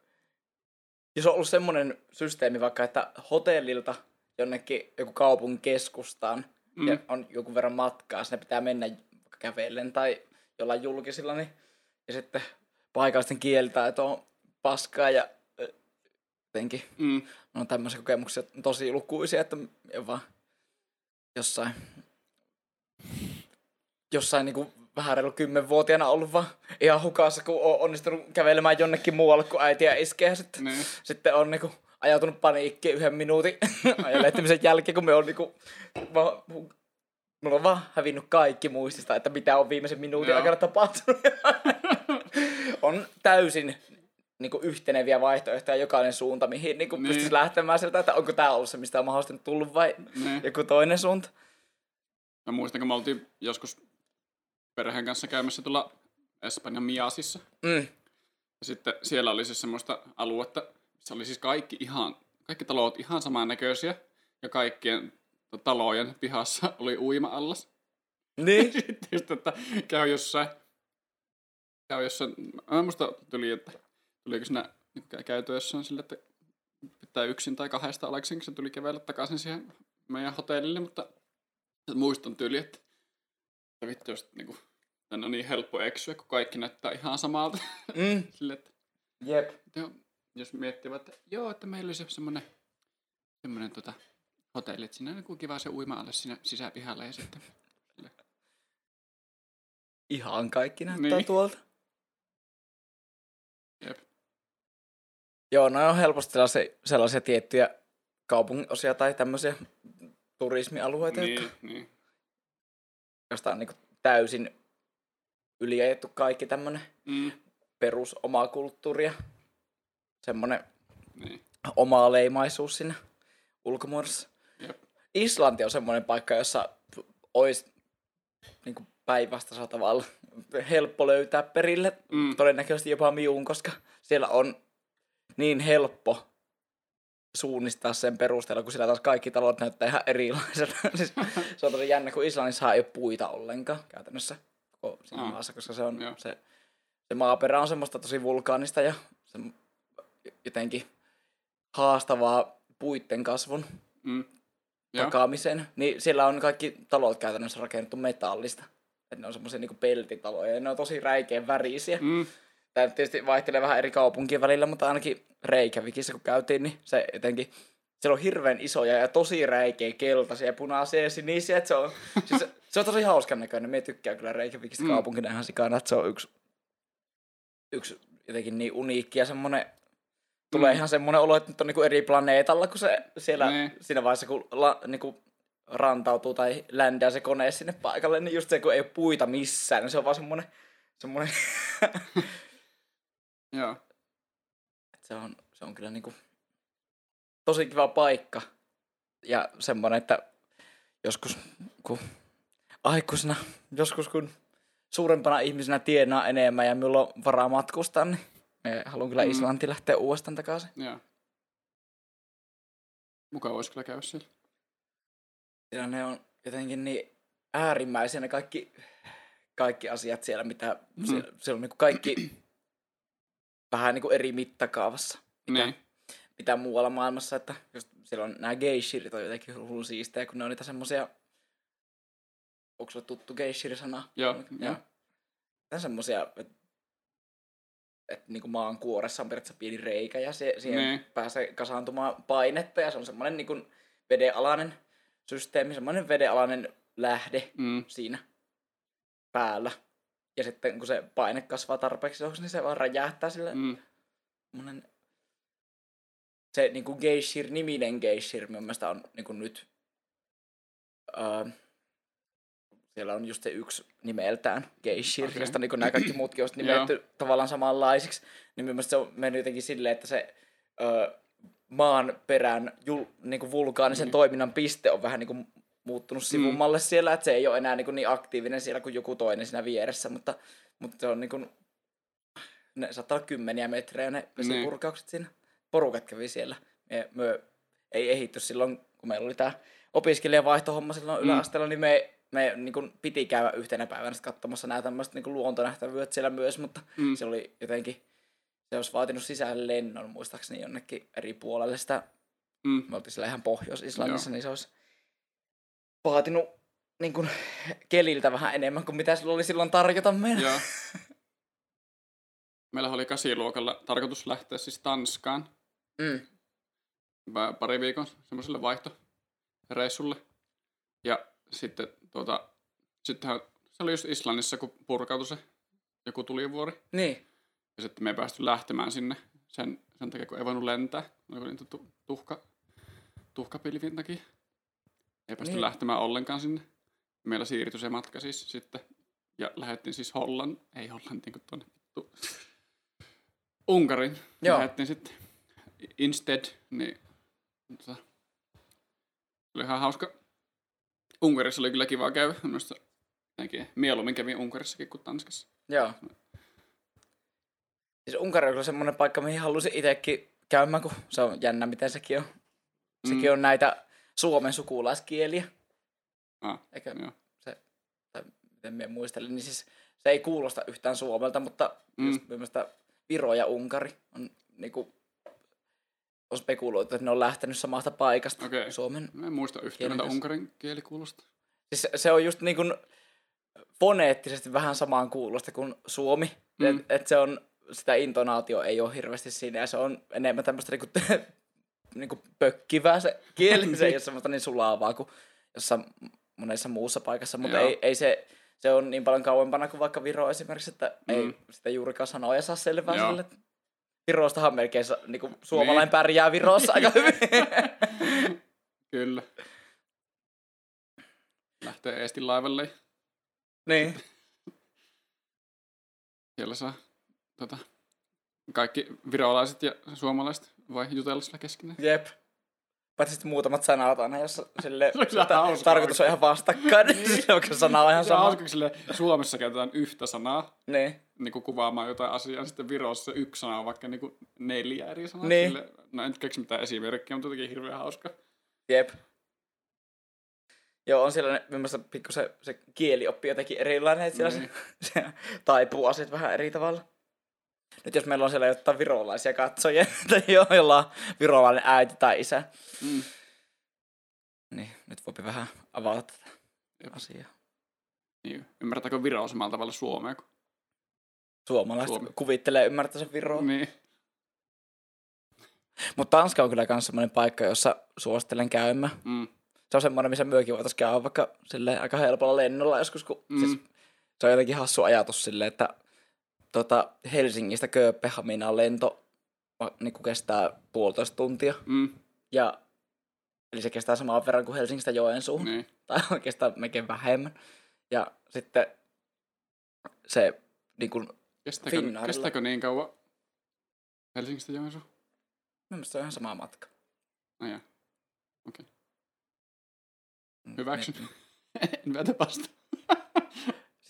jos on ollut semmoinen systeemi vaikka, että hotellilta jonnekin joku kaupungin keskustaan Mm. ja on joku verran matkaa, sinne pitää mennä kävellen tai jollain julkisilla, niin, ja sitten paikallisten kieltä, että on paskaa ja jotenkin Mm. on tämmöisiä kokemuksia tosi lukuisia, että vaan jossain, jossain niinku vähän reilu kymmenvuotiaana ollut vaan ihan hukassa, kun on onnistunut kävelemään jonnekin muualle kuin äitiä iskeä. Sitten, Niin. sitten on niinku ajautunut paniikkiin yhden minuutin ajelehtimisen jälkeen, kun me on niinku, vaan, mulla on vaan hävinnyt kaikki muistista, että mitä on viimeisen minuutin Joo. aikana tapahtunut. On täysin niin kuin yhteneviä vaihtoehtoja jokainen suunta, mihin niin kuin Niin. pystyisi lähtemään sieltä, että onko tämä ollut se, mistä on mahdollisesti tullut vai Niin. joku toinen suunta. Mä muistan, kun me oltiin joskus perheen kanssa käymässä tuolla Espanjan Miasissa. Mm. Ja sitten siellä oli siis semmoista aluetta, missä oli siis kaikki ihan, kaikki talot ihan samannäköisiä. Ja kaikkien talojen pihassa oli uima-allas. Niin. Sitten että käy jossain, käy jossain, mä musta tuli, että tuliko siinä niin kä- käyty jossain sille, että pitää yksin tai kahdesta aleksin, kun se tuli kävellä takaisin siihen meidän hotellille, mutta muistan tyyli, että, että vittu, jos niinku, tänne on niin helppo eksyä, kun kaikki näyttää ihan samalta. Mm. Sille, että, Jep. joo, jos miettivät, että joo, että meillä olisi semmoinen, semmoinen tota, hotelli, että siinä on niin kiva se uima alle siinä sisäpihalla ja sitten Ihan kaikki näyttää Niin. niin. tuolta. Jep. Joo, no on helposti sellaisia, sellaisia tiettyjä kaupunginosia tai tämmöisiä turismialueita, niin. niin, niin, josta on niin täysin yliajettu kaikki tämmöinen mm, perus omaa kulttuuria. Semmoinen niin, oma leimaisuus siinä ulkomuodossa. jep, Islanti on semmoinen paikka, jossa olisi niin päinvastaisella tavalla helppo löytää perille. mm, Todennäköisesti jopa miuun, koska siellä on niin helppo suunnistaa sen perusteella, kun siellä taas kaikki talot näyttää ihan erilaiselta. siis, se on tosi jännä, kun Islannissa ei ole puita ollenkaan käytännössä koko siinä Ah. maassa, koska se, on, Joo. se, se maaperä on semmoista tosi vulkaanista ja se, jotenkin haastavaa puitten kasvun mm, joo, takaamisen, niin siellä on kaikki talot käytännössä rakennettu metallista. Et ne on semmoisia niinku peltitaloja ja ne on tosi räikeän värisiä. Mm. mm, Tämä tietysti vaihtelee vähän eri kaupunkien välillä, mutta ainakin Reykjavikissa kun käytiin, niin se jotenkin, siellä on hirveän isoja ja tosi räikeä keltaisia, punaisia ja sinisiä. Että se, on, siis se, se, on tosi hauskan näköinen. Me tykkään kyllä Reykjavikista Mm. mm. kaupunkina ihan sikana, että se on yksi, yksi jotenkin niin uniikki ja semmoinen Tulee Mm. ihan semmoinen olo, että nyt on niinku eri planeetalla, kun se siellä Niin. siinä vaiheessa, kun la, niinku rantautuu tai ländää se kone sinne paikalle, niin just se, kun ei ole puita missään, niin se on vaan semmoinen, semmoinen joo, se on, se on kyllä niinku tosi kiva paikka. Ja semmoinen, että joskus kun aikuisena, joskus kun suurempana ihmisenä tienaa enemmän ja minulla on varaa matkustaa, niin haluan kyllä Mm. Islantiin lähteä uudestaan takaisin. Joo. Mukava olisi kyllä käydä siellä. Siellä ne on jotenkin niin äärimmäisiä ne kaikki, kaikki asiat siellä, mitä Mm. siellä, siellä on niin kaikki vähän niin kuin eri mittakaavassa. Mitä, Niin. mitä muualla maailmassa, että just siellä on nämä geishirit on jotenkin hullu siistejä, kun ne on niitä semmosia, onko sulle tuttu geishiri-sana? Joo, Joo. joo. Tämä semmosia, että et niinku maan kuoressa on periaatteessa pieni reikä ja se, siihen Niin. pääsee kasaantumaan painetta ja se on semmoinen niinku vedenalainen systeemi, semmoinen vedenalainen lähde Mm. siinä päällä. Ja sitten kun se paine kasvaa tarpeeksi isoksi, niin se vaan räjähtää sille Mm. se niinku Geishir, niminen Geishir, mun mielestä on niinku nyt öö, siellä on just se yksi nimeltään Geishir, okay. josta niinku nämä kaikki muutkin on nimetty tavallaan samanlaisiksi, niin mun mielestä se on mennyt jotenkin silleen, että se öö, maan perän jul, niinku vulkaanisen Niin. toiminnan piste on vähän niinku muuttunut sivummalle siellä, että se ei ole enää niinku niin aktiivinen siellä kuin joku toinen siinä vieressä, mutta, mutta se on niinku, ne saattaa olla kymmeniä metrejä ne vesipurkaukset siinä. Porukat kävi siellä. Me, me ei ehitty silloin, kun meillä oli tämä opiskelijavaihtohomma silloin Mm. yläasteella, niin me, me niin kuin piti käydä yhtenä päivänä katsomassa nämä tämmöiset niin luontonähtävyydet siellä myös, mutta Mm. se oli jotenkin, se olisi vaatinut sisään lennon muistaakseni jonnekin eri puolelle sitä Mm. me oltiin siellä ihan Pohjois-Islannissa, Joo. niin se olisi vaatinut niin kuin, keliltä vähän enemmän kuin mitä sillä oli silloin tarjota meille. Joo. Meillä oli kasiluokalla tarkoitus lähteä siis Tanskaan Mm. pa- pari viikon semmoiselle vaihtoreissulle. Ja sitten tuota, sittenhän se oli just Islannissa, kun purkautui se joku tulivuori. Niin. Ja sitten me ei päästy lähtemään sinne sen, sen takia, kun ei voinut lentää. Oliko niitä tu- tuhka, tuhkapilvien takia. Ei päästy Niin. lähtemään ollenkaan sinne. Meillä siirtyi se matka siis sitten. Ja lähdettiin siis Hollan, ei Hollantiin kuin tuonne vittu. Unkarin. Joo. Lähdettiin sitten instead, niin tota, oli ihan hauska. Unkarissa oli kyllä kiva käydä. Minusta jotenkin mieluummin kävin Unkarissakin kuin Tanskassa. Joo. Siis Unkari on kyllä semmoinen paikka, mihin halusin itsekin käymään, kun se on jännä, miten sekin on. Sekin Mm. on näitä suomen sukulaiskieliä. Ah, Eikä joo. se, tai miten minä muistelin, niin siis se ei kuulosta yhtään suomelta, mutta Mm. just Viro ja Unkari on niinku, on spekuloitu, että ne on lähtenyt samasta paikasta Okei. Suomen. Mä en muista yhtään, kanssa. unkarin kieli kuulostaa. Siis se, se on just niinku foneettisesti vähän samaan kuulosta kuin suomi. Mm. Mm. Et, et se on, sitä intonaatio ei ole hirveästi siinä ja se on enemmän tämmöistä niinku, niinku pökkivää se kieli. Se ei ole semmoista niin sulavaa kuin jossain monessa muussa paikassa, mutta Joo. ei, ei se, se on niin paljon kauempana kuin vaikka Viro esimerkiksi, että mm. Ei sitä juurikaan sanoja saa selvää Joo. sille. Virostahan melkein niinku, suomalainen pärjää Virossa aika hyvin. Kyllä. Lähtee Eestin laivalle. niin. Siellä saa tota, kaikki virolaiset ja suomalaiset voi jutella sillä keskenään. Jep. Paitsi sitten muutamat sanat aina, jos sille Se ta- tarkoitus on ihan vastakkain, niin se on kyllä sana on ihan Se sama. hauska, sille Suomessa käytetään yhtä sanaa Niin. niin kuin kuvaamaan jotain asiaa, sitten Virossa yksi sana on vaikka niin kuin neljä eri sanaa. Niin. Sille, no en keksi mitään esimerkkiä, mutta jotenkin hirveän hauska. Jep. Joo, on siellä ne- mielestäni pikku se, se kielioppi jotenkin erilainen, että siellä Niin. se, se taipuu asiat vähän eri tavalla. Nyt jos meillä on siellä jotain virolaisia katsojia, tai jo- jolla on virolainen äiti tai isä, Mm. niin nyt voi vähän avata tätä Jep. asiaa. Niin. Ymmärtääkö Viro samalla tavalla Suomea? Kuin... Suomalaiset Suomi. kuvittelee ymmärtää sen Viroa. Niin. Mutta Tanska on kyllä myös semmoinen paikka, jossa suosittelen käymään. Mm. Se on semmoinen, missä myökin voitaisiin käydä vaikka silleen aika helpolla lennolla joskus, kun Mm. siis se on jotenkin hassu ajatus silleen, että tota, Helsingistä Kööpenhaminaan lento niin kestää puolitoista tuntia. Mm. Ja, eli se kestää saman verran kuin Helsingistä Joensuuhun, Niin. tai oikeastaan melkein vähemmän. Ja sitten se niin kuin, Kestääkö, Finnairilla. kestääkö niin kauan Helsingistä Joensuu? mielestäni se on ihan sama matka. No joo. Okei. Mm, Hyväksyn. niin. en väitä vasta.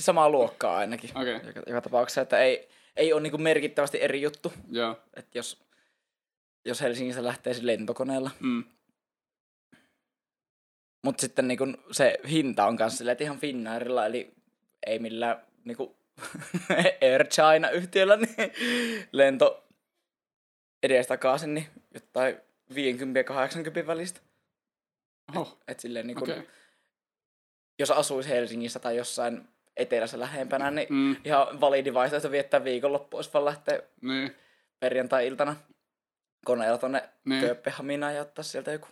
Samaa luokkaa ainakin. Okay. Joka, joka tapauksessa, että ei, ei ole niinku merkittävästi eri juttu. joo. Että jos, jos Helsingistä lähtee lentokoneella. Mm. Mutta sitten niinku se hinta on kanssa ihan Finnairilla, eli ei millään niinku Air China-yhtiöllä, niin lento edes takaisin, niin jotain 50 ja 80 välistä. Oho, Et silleen niinku, okei. Okay. jos asuisi Helsingissä tai jossain etelässä lähempänä, niin Mm, ihan validi vaihtoehto viettää viikonloppu, jos vaan lähtee niin, perjantai-iltana koneella tonne niin. Kööpenhaminaan ja ottaa sieltä joku.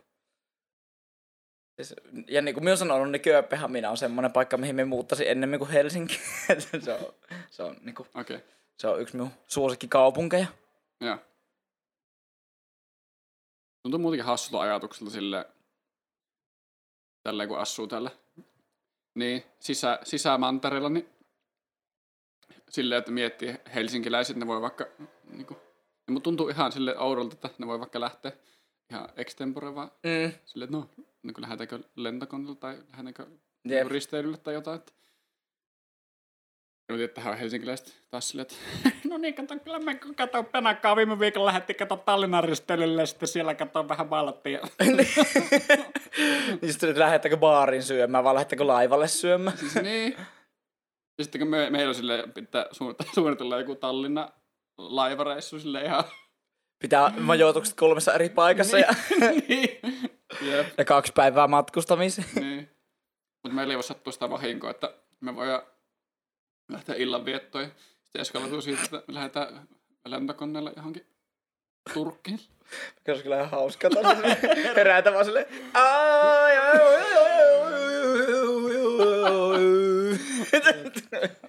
Siis, ja niin kuin minä olen sanonut, niin Kööpenhamina on semmoinen paikka, mihin me muuttaisin ennemmin kuin Helsinki. Se, on, se, on, niin kuin, okay. se on yksi minun suosikkikaupunkeja. joo. Tuntuu muutenkin hassulta ajatukselta sille, tälleen kun asuu täällä, niin sisä, sisämantereella, niin silleen, että miettii helsinkiläiset, ne voi vaikka, niin kuin, ja mut tuntuu ihan sille oudolta, että ne voi vaikka lähteä ihan extempore vaan Mm, silleen, että no, niin kuin lähdetäänkö lentokoneella tai lähdetäänkö jep. Jep. risteilylle tai jotain. Että... Mutta tähän on helsinkiläiset taas silleen, että no niin, kato, kyllä me kato penakkaa viime viikolla lähti kato Tallinnan risteilylle ja sitten siellä kato vähän maalattiin. niin sitten, että lähdettekö baariin syömään vai lähdettekö laivalle syömään? siis niin. Ja sitten kun me, meillä on silleen, pitää suunnitella, suunnitella joku Tallinna laivareissu sille ihan. Pitää majoitukset kolmessa eri paikassa ja, niin. Jep, ja kaksi päivää matkustamiseen. niin. Mutta meillä ei voi sattua sitä vahinkoa, että me voidaan lähteä illanviettoon sitten eskaloituu siitä, että me lähdetään lentokoneella johonkin Turkkiin. Se olisi kyllä ihan hauskaa. taas Herätä vaan silleen.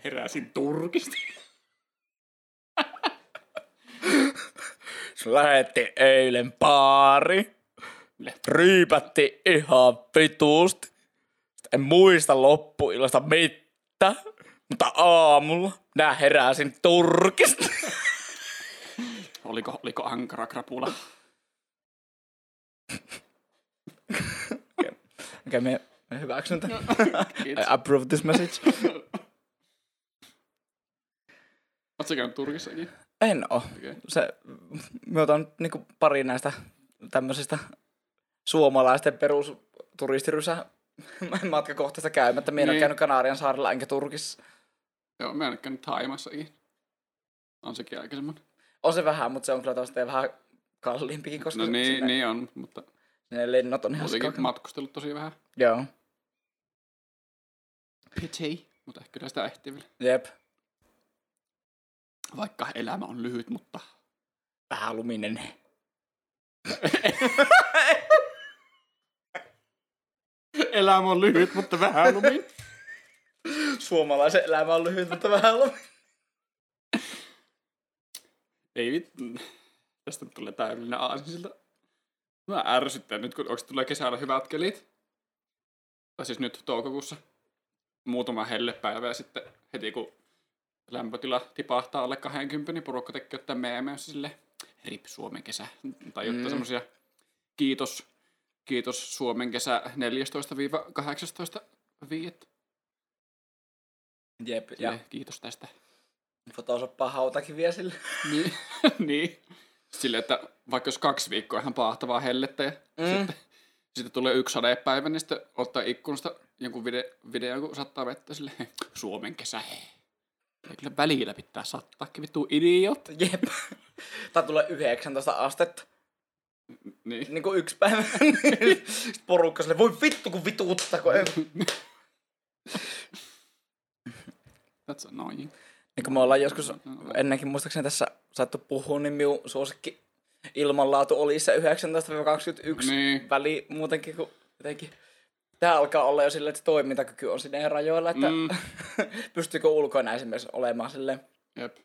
Heräsin Turkista. Se lähetti eilen baari. Ryypätti ihan vituusti. Sitten en muista loppuillasta mitään. Mutta aamulla minä heräsin Turkista. Oliko, oliko ankara krapula? Okei, okay, me, me hyväksyn tämän. I Kiitos. approve this message. Oletko käynyt Turkissakin? En oo. Okei. Se, me otan niinku pari näistä tämmöisistä suomalaisten perusturistirysä matkakohtaista käymättä. Minä en ole Niin. käynyt Kanarian saarella enkä Turkissa. Joo, mä en ole käynyt Taimassakin. On sekin aika semmoinen. On se vähän, mutta se on kyllä tosiaan vähän kalliimpikin, koska No niin, sinne, niin on, mutta ne lennot on ihan muutenkin matkustellut tosi vähän. Joo, Pity. Mutta ehkä kyllä sitä ehtii vielä. jep. Vaikka elämä on lyhyt, mutta... Vähän luminen. Elämä on lyhyt, mutta vähän lumi. Suomalaisen elämä on lyhyt, mutta vähän luminen. Ei vittu. Tästä tulee täydellinen aasinsilta. Mä ärsyttää nyt, kun onko tulee kesällä hyvät kelit. Tai siis nyt toukokuussa. Muutama hellepäivä ja sitten heti kun lämpötila tipahtaa alle 20, niin porukka tekee jotain meemejä sille rip Suomen kesä. Tai jotain Mm. mm. semmosia kiitos, kiitos Suomen kesä 14-18 Jep, ja Ja. Kiitos tästä. Photoshopaa hautakin vie sille. niin. niin. Silleen, että vaikka jos kaksi viikkoa ihan pahtavaa hellettä ja Mm. sitten, sitten tulee yksi sadepäivä, niin sitten ottaa ikkunasta jonkun video, video kun sattaa vettä sille Suomen kesä. Ei kyllä välillä pitää sattaakin vittu idiot. Jep. Tai tulee 19 astetta. Niin. Niin kuin yksi päivä. Sitten porukka sille, voi vittu kun vituuttaa, kun ei That's annoying. Niin kuin me ollaan joskus ennenkin muistaakseni tässä saattu puhua, niin minun suosikki ilmanlaatu oli se 19-21 Niin. väli muutenkin, kun jotenkin Tämä alkaa olla jo silleen, että toimintakyky on sinne rajoilla, että mm. Pystyykö ulkona esimerkiksi olemaan silleen, Jep.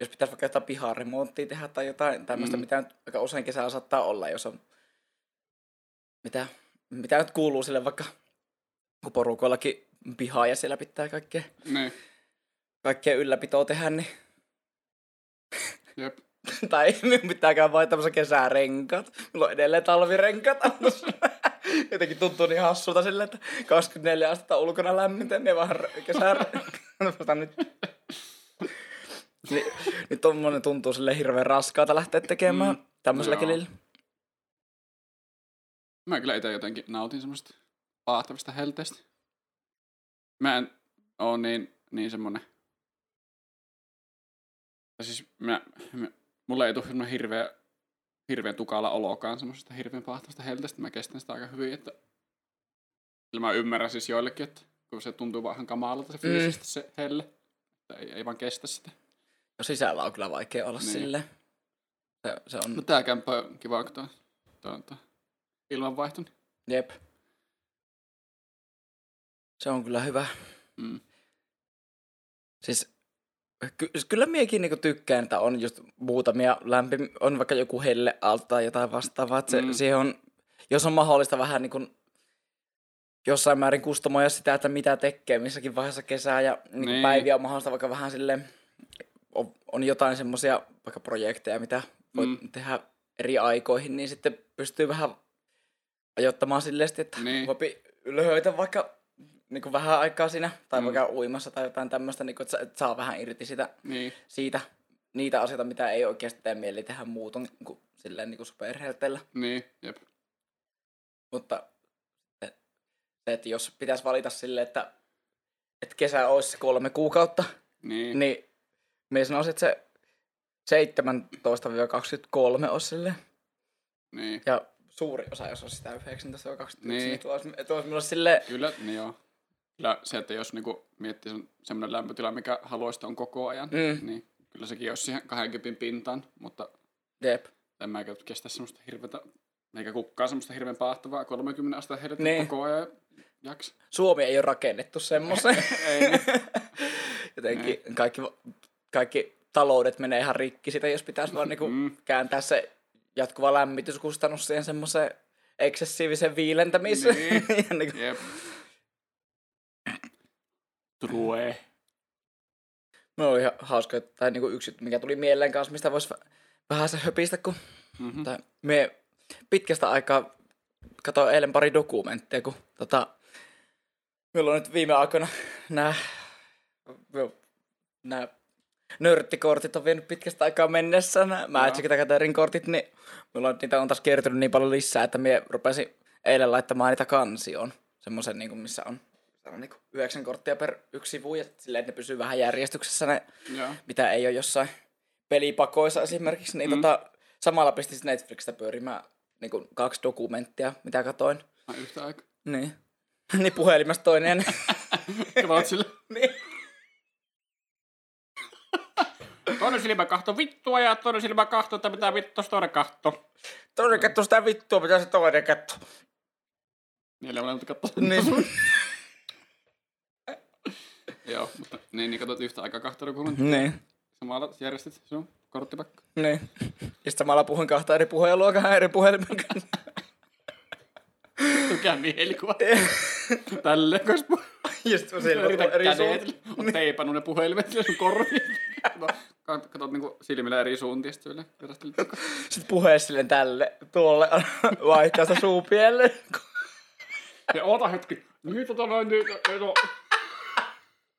jos pitäisi vaikka jotain piharemonttia tehdä tai jotain tämmöistä, mm. Mm. mitä nyt aika usein kesällä saattaa olla, jos on, mitä, mitä nyt kuuluu sille vaikka, kun porukoillakin pihaa ja siellä pitää kaikkea, Niin. kaikkea ylläpitoa tehdä, niin Jep. Tai minun pitää käydä vain tämmöisen kesärenkaat. Mulla on edelleen talvirenkaat autossa. Jotenkin tuntuu niin hassulta silleen, että 24 astetta ulkona lämmintä, niin vaan kesä... Mutta nyt, niin, nyt tommonen tuntuu sille hirveän raskaalta lähteä tekemään Mm, mm, tämmöisellä kelillä. Mä kyllä itse jotenkin nautin semmoista paahtavista helteistä. Mä en oo niin, niin semmonen... Tai siis mä, mä, mulle ei tule semmonen hirveä, hirveän tukala olokaan semmoisesta hirveän paahtavasta helteestä. Mä kestän sitä aika hyvin, että... Mä ymmärrän siis joillekin, että kun se tuntuu vähän kamalalta se fyysisesti mm. se helle. Että ei, ei vaan kestä sitä. No sisällä on kyllä vaikea olla Niin. silleen. Se, se on, No tää kämppä on kiva, kun tää on tää ilmanvaihto. niin- jep. Se on kyllä hyvä. Mm. Siis ky- kyllä miekin niinku tykkään, että on just muutamia lämpim... On vaikka joku helle alta tai jotain vastaavaa. Että se, Mm. siihen on, jos on mahdollista vähän niinku jossain määrin kustomoida sitä, että mitä tekee missäkin vaiheessa kesää ja niin. Niin. päiviä on mahdollista vaikka vähän sille on, on jotain semmoisia vaikka projekteja, mitä voi Mm. tehdä eri aikoihin, niin sitten pystyy vähän ajoittamaan silleen, että Niin. niin. voi löhöitä vaikka niin kuin vähän aikaa siinä, tai Mm. mm. vaikka uimassa tai jotain tämmöistä, niin kuin, että, että saa vähän irti sitä, Niin. siitä niitä asioita, mitä ei oikeasti tee mieli tehdä muuton niin kuin, silleen niin kuin. Niin, jep. Mutta se, että jos pitäisi valita silleen, että, että kesä olisi se kolme kuukautta, Niin. niin minä sanoisin, että se 17-23 olisi silleen. niin. Ja suuri osa, jos olisi sitä 19-21, Niin. niin, niin tuossa, tuossa minulla silleen, Kyllä, niin joo. Kyllä se, että jos niinku miettii sen, semmoinen lämpötila, mikä haluaisi on koko ajan, Mm. niin kyllä sekin olisi siihen 20 pintaan, mutta jep. en mä kestä semmoista hirveätä, eikä kukaan semmoista hirveän paahtavaa 30 astetta heidät Niin. koko ajan jaksa. Suomi ei ole rakennettu semmoiseen. Ei, niin. Jotenkin kaikki, kaikki taloudet menee ihan rikki sitä, jos pitäisi vaan niinku Mm. kääntää se jatkuva lämmityskustannus siihen semmoiseen eksessiivisen viilentämiseen. Niin. ja niinku, Jep. True. no oli ihan hauska, että- tai niinku yksi, mikä tuli mieleen kanssa, mistä voisi vähän se höpistä, kun Mm-hmm. Tai me pitkästä aikaa katsoin eilen pari dokumentteja, kun tota, meillä on nyt viime aikoina nämä, nämä nörttikortit on vienyt pitkästä aikaa mennessä, nämä Magic the Gathering kortit, niin mulla on, niitä on taas kertynyt niin paljon lisää, että me rupesin eilen laittamaan niitä kansioon. Semmoisen, niin missä on, on niin yhdeksän korttia per yksi sivu, ja silleen, että ne pysyy vähän järjestyksessä ne Joo. mitä ei ole jossain pelipakoissa esimerkiksi, niin Mm. mm. tota, samalla pistin Netflixistä pyörimään niin kuin kaksi dokumenttia, mitä katoin. Ai yhtä aikaa. Niin. niin puhelimesta toinen. Katsot sille. niin. Toinen silmä kahto vittua ja toinen silmä kahto, että mitä vittua toinen kahto. Toinen katto sitä vittua, mitä se toinen katto. Neljä molemmilta katto. niin. Joo, mutta niin, niin katsot yhtä aikaa kahta dokumenttia. niin. Samalla järjestit sun korttipakka. Niin. Ja sitten samalla puhuin kahta eri puhelua kahden eri puhelimen kanssa. Mikä mielikuva. Tälle, puh... ja sitten Yritä eri kädet. suuntiin. Oot teipannut ne puhelimet sille sun korviin. No, kat- Katot niinku silmillä eri suuntiin, sitten sille. Sitten puhe silleen tälle, tuolle, vaihtaa sitä suupielle. Ja oota hetki. Nyt tota noin, nyt, no,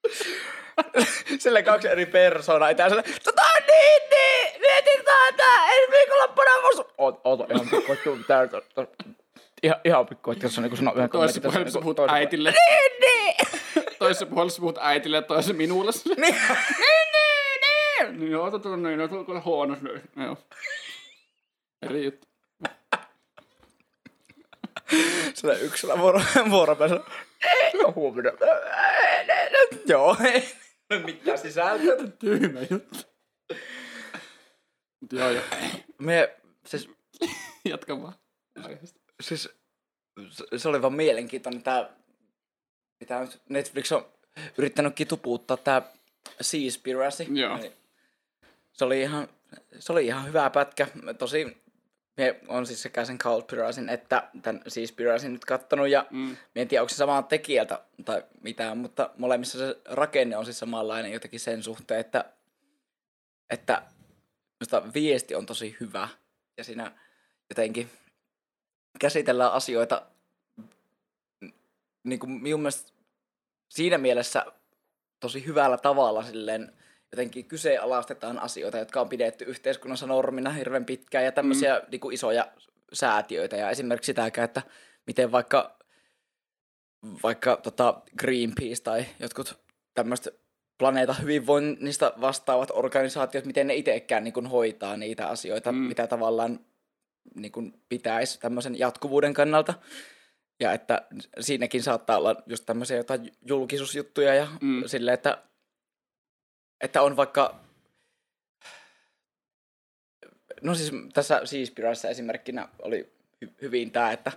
Sille kaksi eri persoonaa. Itää sille, tota niin, niin, mietin tätä, ensi viikonloppuna musta. Oot, oota, ihan pikku, tää, ihan, ihan pikku, että jos on niinku sanoo yhden toisessa puhelimessa niinku puhut äitille. Niin, niin, Toisessa puhelimessa puhut äitille ja toisessa minulle. niin, niin, niin, niin. Niin joo, tota noin, no tuolla huonos noin. Joo. Eri juttu. Sille yksillä vuoro, vuoropäisellä. Huomenna. Joo, ei. No mitä sisältöä? Tyhmä juttu. Mut joo, joo. Me, siis, Jatka vaan. Siis se- oli vaan mielenkiintoinen tää, mitä nyt Netflix on yrittänytkin tupuuttaa tää Seaspiracy. Joo. Niin Se oli ihan, se oli ihan hyvä pätkä. Tosi, me on siis sekä sen Cowspiracyn että tämän Seaspiracyn nyt kattonut ja Mm. Mä en tiedä, onko se samaa tekijältä tai mitään, mutta molemmissa se rakenne on siis samanlainen jotenkin sen suhteen, että, että viesti on tosi hyvä ja siinä jotenkin käsitellään asioita niin kuin minun mielestä siinä mielessä tosi hyvällä tavalla silleen jotenkin kyseenalaistetaan asioita, jotka on pidetty yhteiskunnassa normina hirveän pitkään ja tämmöisiä mm. niin kuin isoja säätiöitä ja esimerkiksi sitäkään, että miten vaikka, vaikka tota Greenpeace tai jotkut tämmöiset planeetan hyvinvoinnista vastaavat organisaatiot, miten ne itsekään niin kuin hoitaa niitä asioita, mm. mitä tavallaan niin kuin pitäisi tämmöisen jatkuvuuden kannalta. Ja että siinäkin saattaa olla just tämmöisiä jotain julkisuusjuttuja ja mm. sille, että, että on vaikka... No siis tässä Seaspirassa esimerkkinä oli hy- hyvin tämä, että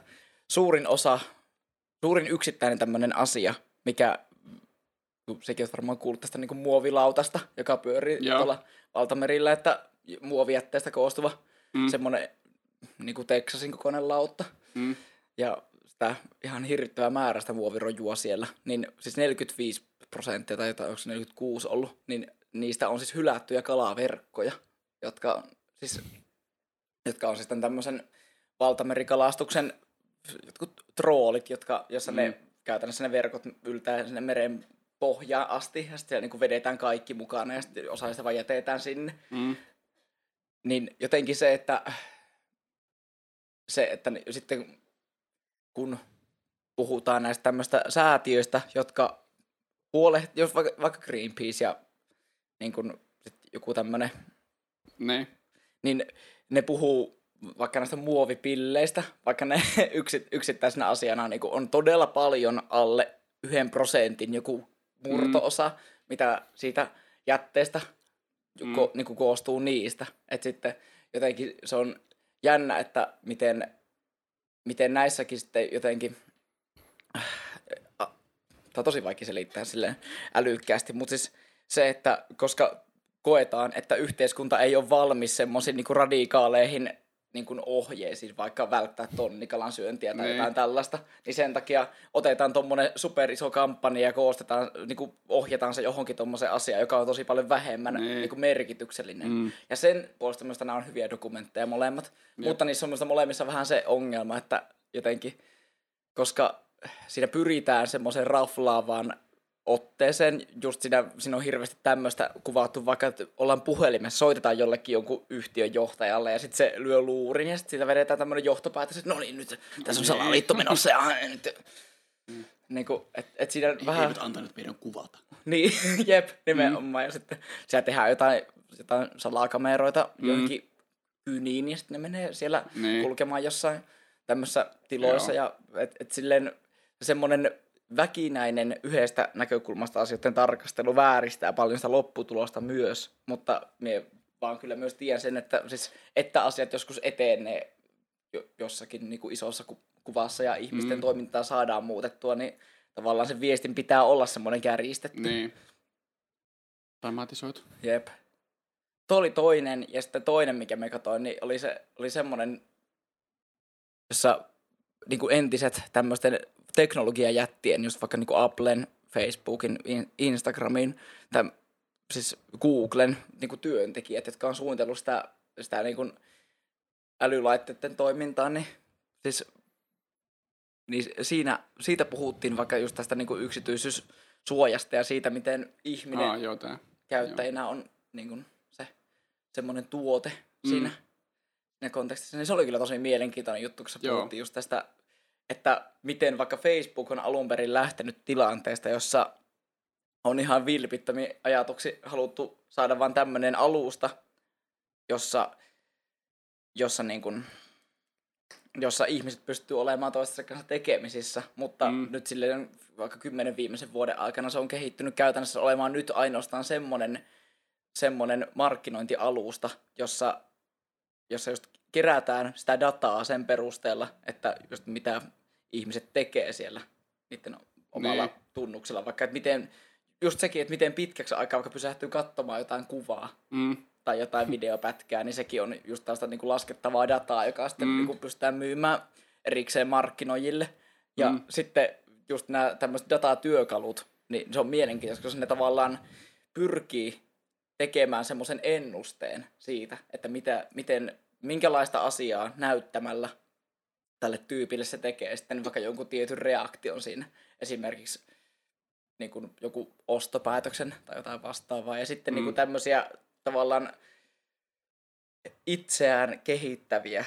suurin osa, suurin yksittäinen tämmöinen asia, mikä sekin olisi varmaan kuullut tästä niin muovilautasta, joka pyörii Joo. tuolla valtamerillä, että muovijätteestä koostuva mm. semmoinen niin kuin Texasin kokoinen lautta. Mm. Ja sitä ihan hirvittävää määrästä muovirojua siellä, niin siis 45 prosenttia tai jotain, onko se 46 ollut, niin niistä on siis hylättyjä kalaverkkoja, jotka, siis, jotka on siis tämmöisen valtamerikalastuksen jotkut troolit, jotka, jossa mm. ne käytännössä ne verkot yltää sinne meren pohjaan asti, ja sitten niin vedetään kaikki mukana, ja sitten osa sitä vaan jätetään sinne. Mm. Niin jotenkin se, että se, että sitten kun puhutaan näistä tämmöistä säätiöistä, jotka huolehtii, jos vaikka, vaikka Greenpeace ja niin kun, joku tämmöinen, ne. niin ne puhuu vaikka näistä muovipilleistä, vaikka ne yksittäisenä asiana niin on todella paljon alle yhden prosentin joku murtoosa, mm. mitä siitä jätteestä mm. ko, niin koostuu niistä. Että sitten jotenkin se on jännä, että miten, miten näissäkin sitten jotenkin, äh, on tosi vaikea selittää silleen älykkäästi, mutta siis se, että koska koetaan, että yhteiskunta ei ole valmis semmoisiin niin radikaaleihin niin kuin ohjeisiin, vaikka välttää tonnikalan syöntiä tai niin. jotain tällaista, niin sen takia otetaan tuommoinen superiso kampanja ja koostetaan, niin kuin ohjataan se johonkin tuommoiseen asiaan, joka on tosi paljon vähemmän niin. Niin kuin merkityksellinen. Mm. Ja sen puolesta myös nämä on hyviä dokumentteja molemmat, Jep. mutta niissä on molemmissa vähän se ongelma, että jotenkin, koska siinä pyritään semmoiseen raflaavaan otteeseen. Just siinä, siinä on hirveästi tämmöistä kuvattu, vaikka että ollaan puhelimessa, soitetaan jollekin jonkun yhtiön johtajalle ja sitten se lyö luurin ja sitten siitä vedetään tämmöinen johtopäätös, että no niin, nyt tässä on salaliitto menossa ja nyt... Mm. Niin kuin, et, et siinä ei, vähän... Ei nyt antanut meidän kuvata. Niin, jep, nimenomaan. Mm. Ja sitten siellä tehdään jotain, jotain salakameroita mm. johonkin kyniin ja sitten ne menee siellä niin. kulkemaan jossain tämmöisissä tiloissa. Joo. Ja et, et silleen semmoinen väkinäinen yhdestä näkökulmasta asioiden tarkastelu vääristää paljon sitä lopputulosta myös, mutta me vaan kyllä myös tiedän sen, että, siis, että asiat joskus etenee jossakin niin kuin isossa ku- kuvassa ja ihmisten mm. toimintaa saadaan muutettua, niin tavallaan sen viestin pitää olla semmoinen kärjistetty. Niin. Dramatisoitu. Jep. Tuo oli toinen, ja sitten toinen, mikä me katsoin, niin oli, se, oli semmoinen, jossa niin kuin entiset tämmöisten teknologiajättien, just vaikka niin kuin Applen, Facebookin, Instagramin, tai siis Googlen niin kuin työntekijät, jotka on suunnitellut sitä, sitä niin kuin älylaitteiden toimintaa, niin siis niin siinä, siitä puhuttiin vaikka just tästä niin kuin yksityisyyssuojasta ja siitä, miten ihminen Aa, joo, tää. käyttäjänä joo. on niin kuin se semmoinen tuote mm. siinä, siinä kontekstissa. Niin se oli kyllä tosi mielenkiintoinen juttu, kun puhuttiin just tästä että miten vaikka Facebook on alun perin lähtenyt tilanteesta, jossa on ihan vilpittömiä ajatuksi haluttu saada vain tämmöinen alusta, jossa, jossa, niin kun, jossa ihmiset pystyy olemaan toistensa kanssa tekemisissä, mutta mm. nyt silleen vaikka kymmenen viimeisen vuoden aikana se on kehittynyt käytännössä olemaan nyt ainoastaan semmoinen, semmoinen markkinointialusta, jossa, jossa just kerätään sitä dataa sen perusteella, että just mitä ihmiset tekee siellä niiden omalla niin. tunnuksella. Vaikka että miten, just sekin, että miten pitkäksi aikaa vaikka pysähtyy katsomaan jotain kuvaa mm. tai jotain videopätkää, niin sekin on just tällaista niin kuin laskettavaa dataa, joka sitten mm. niin kuin pystytään myymään erikseen markkinoijille. Ja mm. sitten just nämä tämmöiset datatyökalut, niin se on mielenkiintoista, koska ne tavallaan pyrkii tekemään semmoisen ennusteen siitä, että mitä, miten, minkälaista asiaa näyttämällä tälle tyypille se tekee sitten vaikka jonkun tietyn reaktion siinä. Esimerkiksi niin kuin joku ostopäätöksen tai jotain vastaavaa. Ja sitten Mm. niin kuin tämmöisiä tavallaan itseään kehittäviä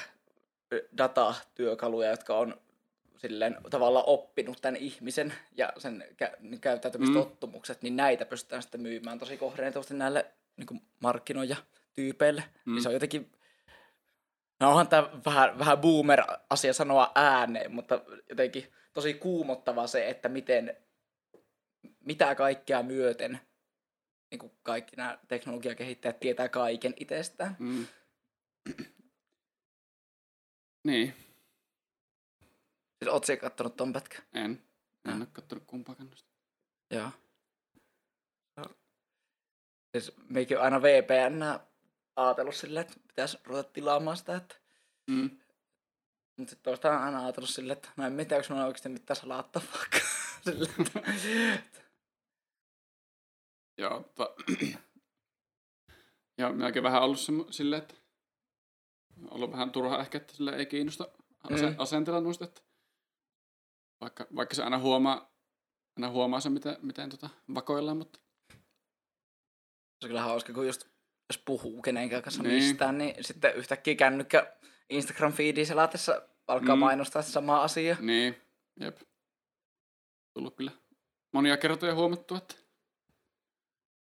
datatyökaluja, jotka on silleen tavallaan oppinut tämän ihmisen ja sen kä- käyttäytymistottumukset, niin näitä pystytään sitten myymään tosi kohdennetusti näille niin kuin markkinoijatyypeille. Mm. Mm. Niin se on jotenkin, no onhan tämä vähän, vähän boomer-asia sanoa ääneen, mutta jotenkin tosi kuumottava se, että miten, mitä kaikkea myöten niin kuin kaikki nämä teknologiakehittäjät tietää kaiken itsestään. Mm. niin, Siis ootko sä kattonut ton pätkän? en. En ole kattonut kumpaakaan noista. Joo. Siis meikin on aina VPN ajatellut silleen, että pitäisi ruveta tilaamaan sitä, että Mm. mutta sitten toista on aina ajatellut silleen, että no en tiedä, onko mulla oikeasti mitään salaattaa vaikka. silleen, että, Joo, mutta... ja minäkin vähän ollut semmo- silleen, että on ollut vähän turha ehkä, että sille ei kiinnosta ase- Mm. asentella noista, että vaikka, vaikka se aina huomaa, aina huomaa sen, miten, miten tota, vakoillaan, mutta se on kyllä hauska, kun just jos puhuu kenenkään kanssa Niin. mistään, niin sitten yhtäkkiä kännykkä Instagram-feediin selatessa alkaa Mm. mainostaa samaa asiaa. niin, jep. Tullut kyllä monia kertoja huomattu, että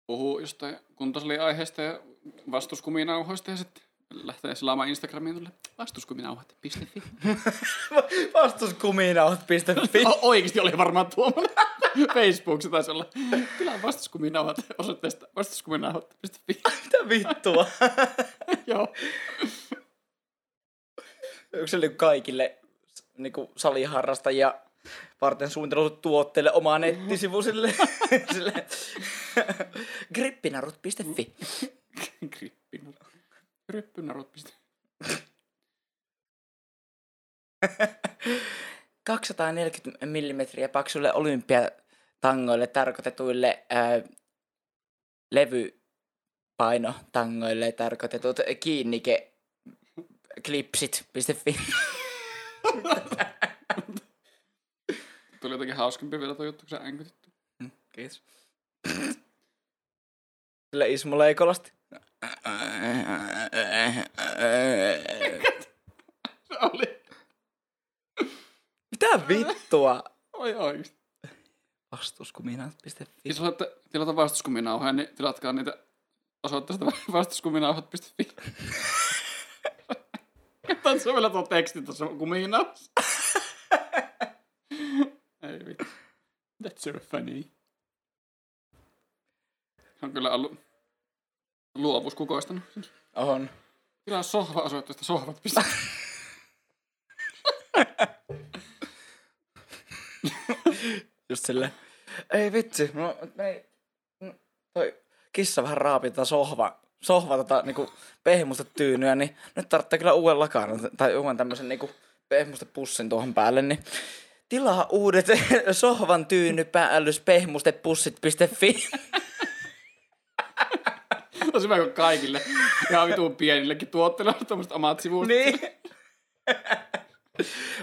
puhuu jostain kuntosali-aiheesta ja vastuskuminauhoista ja sitten lähtee selaamaan Instagramiin tulle vastuskuminauhat.fi. Vastuskuminauhat.fi O- oikeasti oli varmaan tuommoinen. Facebook se taisi olla. Kyllä on vastuskuminauhat osoitteesta vastuskuminauhat.fi. Mitä vittua? Joo. Onko se niinku kaikille niinku saliharrastajia varten suunniteltu tuotteille oma nettisivu sille, grippinarut.fi. Grippinarut. Grippinarut.fi. 240 mm paksulle olympiatangoille tarkoitetuille ää, levypainotangoille tarkoitetut kiinnike klipsit.fi. Tuli jotenkin hauskempi vielä tuo juttu, kun sä änkytit. Kiitos. Sille Ismo Leikolasti. Se oli. Mitä vittua? Oi oikeesti. Vastuskuminat.fi. Jos haluatte tilata vastuskuminauhoja, niin tilatkaa niitä osoitteesta vastuskuminauhat.fi. Katsotaan, se on vielä tuo teksti tuossa kuminauhassa. Ei vittu. That's so funny. On kyllä ollut luovuus kukoistanut. On. Tilaa sohva osoitteesta sohvat.fi. Just sille. Ei vitsi, no ei, no, toi kissa vähän raapi tätä sohva, sohva tota niinku pehmusta tyynyä, niin nyt tarvitsee kyllä uuden lakanan tai uuden tämmösen niinku pehmusta pussin tuohon päälle, niin tilaa uudet sohvan tyyny päällys pehmustepussit.fi. On hyvä, kaikille ihan vituun pienillekin tuotteille on tämmöiset omat sivut. niin.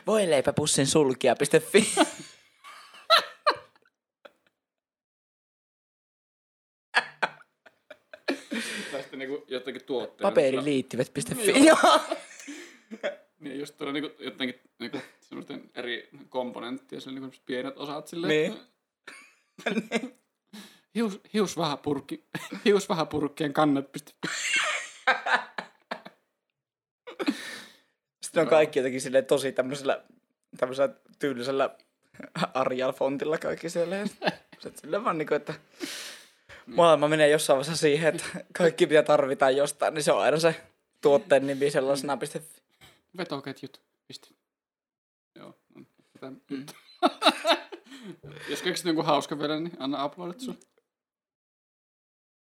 Voileipäpussin sulkija.fi. Tästä niinku jotenkin tuotteita. Paperiliittimet.fi. Joo. Niin, just tuolla niinku jotenkin niinku semmoisten eri komponenttien, se niinku pienet osat silleen. Niin. Hius, hiusvahapurkki, hiusvahapurkkien kannat. piste- Sitten on kaikki jotenkin silleen tosi tämmöisellä, tämmöisellä tyylisellä Arial-fontilla kaikki siellä. Sitten silleen vaan niinku, että maailma menee jossain vaiheessa siihen, että kaikki mitä tarvitaan jostain, niin se on aina se tuotteen nimi sellaisena. Piste. Vetoketjut. Piste. Joo. tätä- Jos keksit jonkun hauska vielä, niin anna uploadit sun.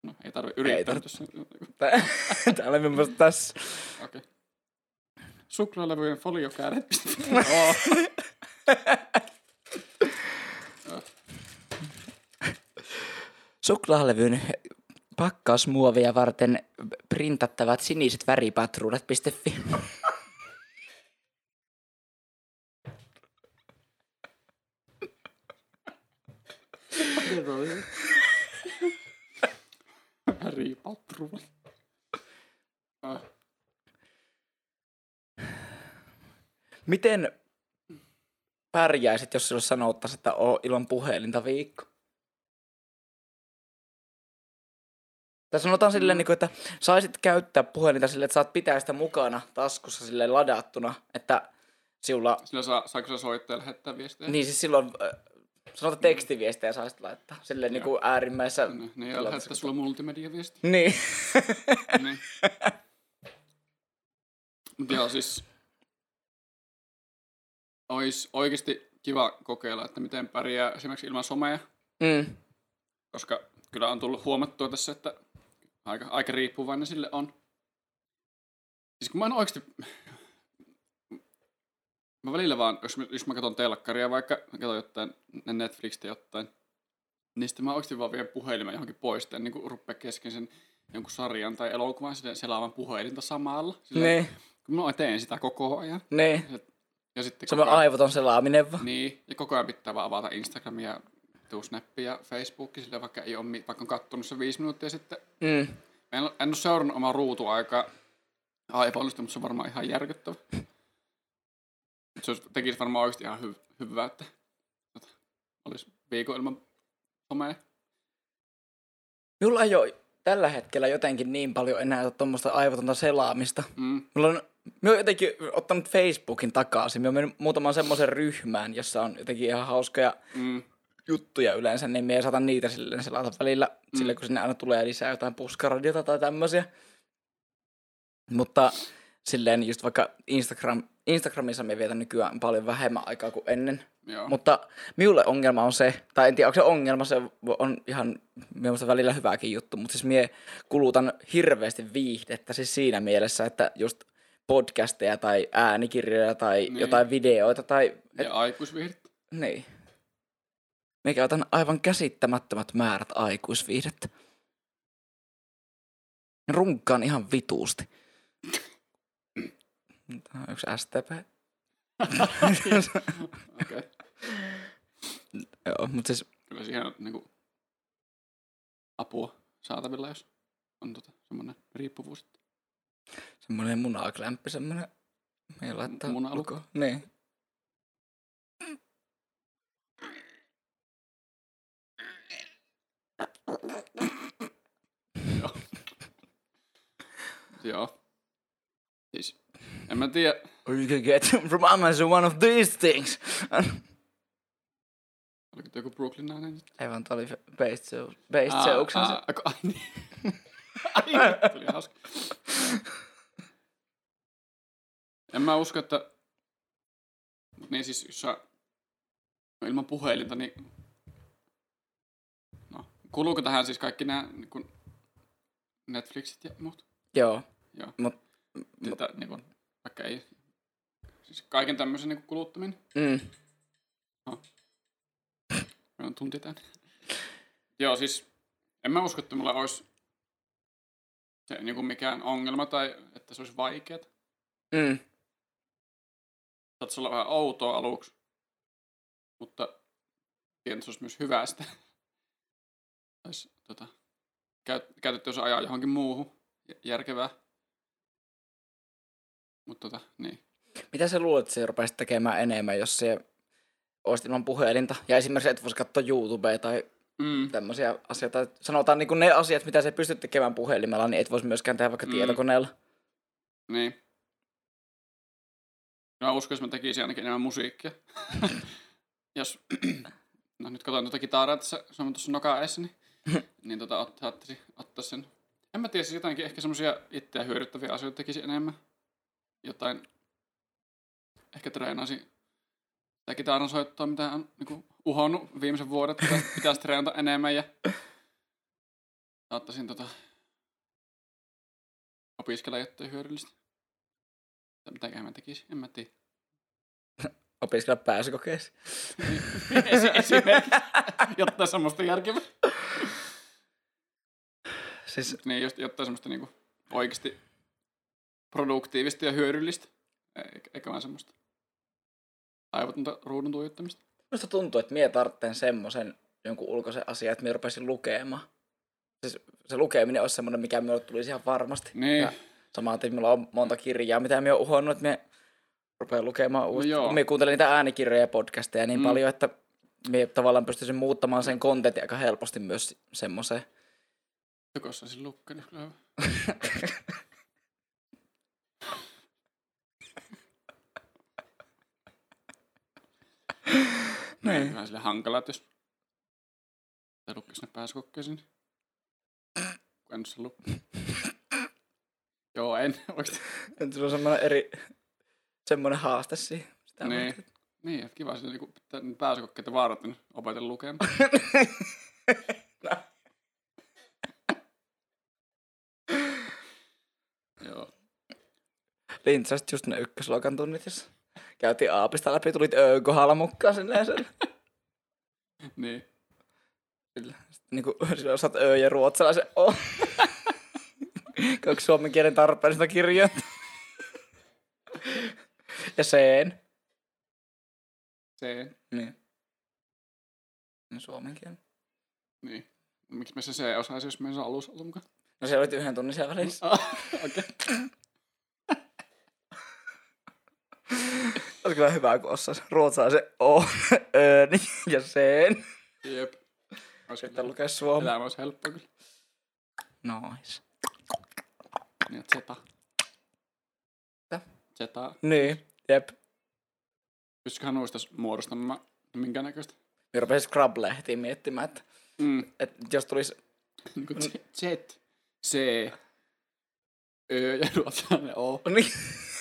No, ei tarvi yrittää. Tuossa. Tää Täällä on mielestä tässä. Okei. Suklaalevyjen foliokääret. Oh. Suklaalevyn pakkausmuovia varten printattavat siniset väripatruunat.fi. Potter. Ah, Miten pärjäisit, jos sinulle sanottaisiin, että oo ilman puhelinta viikko? Tai sanotaan silleen, niin kuin, että saisit käyttää puhelinta silleen, että saat pitää sitä mukana taskussa silleen ladattuna, että sinulla, Sillä saa, saako se soittaa ja lähettää viestejä? niin siis silloin, äh, sanotaan tekstiviestejä saisit laittaa, silleen niin kuin äärimmäisessä Niin, niin ja lähettää sulla multimediaviesti. Niin. niin. Mut joo, siis ois oikeasti kiva kokeilla, että miten pärjää esimerkiksi ilman somea, mm. koska kyllä on tullut huomattua tässä, että aika, aika riippuvainen sille on. Siis kun mä en oikeasti... Mä välillä vaan, jos mä, jos mä katson telkkaria vaikka, mä katson jotain Netflixistä jotain, niin sitten mä oikeasti vaan vien puhelimen johonkin pois, niin rupea kesken sen jonkun sarjan tai elokuvan sille selaavan puhelinta samalla. Silleen, Niin, Kun mä teen sitä koko ajan. niin. Ja sitten Se koko on ajan, aivoton selaaminen vaan. niin, ja koko ajan pitää vaan avata Instagramia, tuu Snappia ja Facebookia, sille vaikka ei ole, vaikka on kattonut se viisi minuuttia sitten. Mm. En, en ole seurannut omaa ruutuaikaa iPhoneista, mutta se on varmaan ihan järkyttävä. Se olisi, tekisi varmaan oikeasti ihan hy- hyvää, että tota, olisi viikon ilman somea. Minulla ei ole tällä hetkellä jotenkin niin paljon enää tuommoista aivotonta selaamista. Mm. Mulla on, mä oon jotenkin ottanut Facebookin takaisin. Mä oon mennyt muutaman semmoisen ryhmään, jossa on jotenkin ihan hauskoja Mm. Juttuja yleensä, niin me saatan niitä silleen selata välillä, mm. sille kun sinne aina tulee lisää jotain puskaradiota tai tämmöisiä. Mutta silleen just vaikka Instagram, Instagramissa me vietän nykyään paljon vähemmän aikaa kuin ennen. Joo. Mutta minulle ongelma on se, tai en tiedä onko se ongelma, se on ihan mielestäni välillä hyväkin juttu, mutta siis mie kulutan hirveästi viihdettä siis siinä mielessä, että just podcasteja tai äänikirjoja tai niin. jotain videoita tai... Et, ja aikuisviihdettä. niin. Me käytän aivan käsittämättömät määrät aikuisviihdettä. Runkkaan ihan vituusti. Tämä on yksi STP. Okay. Joo, mutta siis Kyllä siihen on niinku apua saatavilla, jos on tota, semmoinen riippuvuus. Semmoinen munaklämppi, semmoinen. Meidän laittaa Munalukko. Niin. Joo. Joo. Siis, en mä tiedä. Or you can get from Amazon one of these things. Oliko joku Brooklyn nainen? Ei vaan, tää oli based, jo- based aa, ai, niin. ai, niin, tuli hauska. en mä usko, että... Niin siis, jos sä... No, ilman puhelinta, niin... No, kuuluuko tähän siis kaikki nämä niin Netflixit ja muut? Joo. Joo. Mut, Sitä, niin kun, vaikka ei... Siis kaiken tämmöisen niin kuluttaminen. mm, Meillä on tunti tänne. Joo, siis en mä usko, että mulla olisi se niin kuin mikään ongelma tai että se olisi vaikeaa. mm, Saattaa olla vähän outoa aluksi, mutta tiedän, että se olisi myös hyvää sitä. Olisi tota, käyt, käytetty, jos ajaa johonkin muuhun järkevää. Mutta tota, niin. Mitä sä luulet, että sä rupaisit tekemään enemmän, jos se olisit ilman puhelinta? Ja esimerkiksi et voisi katsoa YouTubea tai Mm. tämmöisiä asioita. Sanotaan niin kuin ne asiat, mitä sä pystyt tekemään puhelimella, niin et voisi myöskään tehdä vaikka Mm. tietokoneella. Niin. Mä uskon, että mä tekisin ainakin enemmän musiikkia. Jos, no nyt katsoin tuota kitaraa tässä, se on tuossa edessä, niin, niin tota, ot, saattaisin ottaa sen. En mä tiedä, siis jotainkin ehkä semmosia itseä hyödyttäviä asioita tekisin enemmän. Jotain, ehkä treenaisin sitä kitaran soittoa, mitä on niin uhonnut viimeisen vuodet, että pitäisi treenata enemmän ja saattaisin tota, opiskella jotain hyödyllistä. Tai Mitäköhän mä tekisin, en mä tiedä. Opiskella pääsykokeessa. Esi- esimerkiksi, jotta semmoista järkevää. Siis, Niin, just, jotta semmoista niinku oikeasti produktiivista ja hyödyllistä. Eikä, eikä vaan semmoista aivotonta ruudun tuijottamista. Minusta tuntuu, että mie tarvitsen semmoisen jonkun ulkoisen asian, että minä rupesin lukemaan. Siis se lukeminen olisi semmoinen, mikä minulle tulisi ihan varmasti. Niin. Ja samaten minulla on monta kirjaa, mitä minä olen uhonnut, että minä rupean lukemaan uudestaan. joo. No minä kuuntelin niitä äänikirjoja ja podcasteja niin mm. paljon, että minä tavallaan pystyisin muuttamaan sen kontentin aika helposti myös semmoiseen. Joko olisin lukkenut kyllä. Niin. Vähän sille hankala, että jos sä lukkis ne pääsykokkeisiin. Kun en sen lukkenut. Joo, en oikeesti. Nyt se on semmoinen eri, semmoinen haaste siihen. Sitä Niin. varten. Niin, että kiva sille niinku ne pääsykokkeita vaaratin opetella lukemaan. Joo. Lintsasit just ne ykkösluokan tunnit, jos käytiin aapista läpi, tulit öön kohdalla mukaan silleen sen. Niin. Sillä, sitten niinku, silloin osaat öö ja ruotsalaisen o. Kaksi suomen kielen tarpeellista kirjoita. ja sen. Se. Niin. No suomen kielen. Niin. Miksi me se se osaisi, jos me ei saa alussa olla mukaan? No se olit yhden tunnin siellä välissä. Ah, Okei. Olisi kyllä hyvä, kun osaisi ruotsalaisen o, öön ja sen. Jep. Olisi Sitten kyllä. lukea suomen. Elämä olisi helppoa kyllä. Nice. Niin, zeta. Mitä? Zeta. Niin, jep. Pystyiköhän noista muodostamaan minkä näköistä? Minä rupesin Scrub-lehtiin miettimään, että, Mm. että jos tulisi Niin Z, Z, C, Ö ja ruotsalainen O. Niin.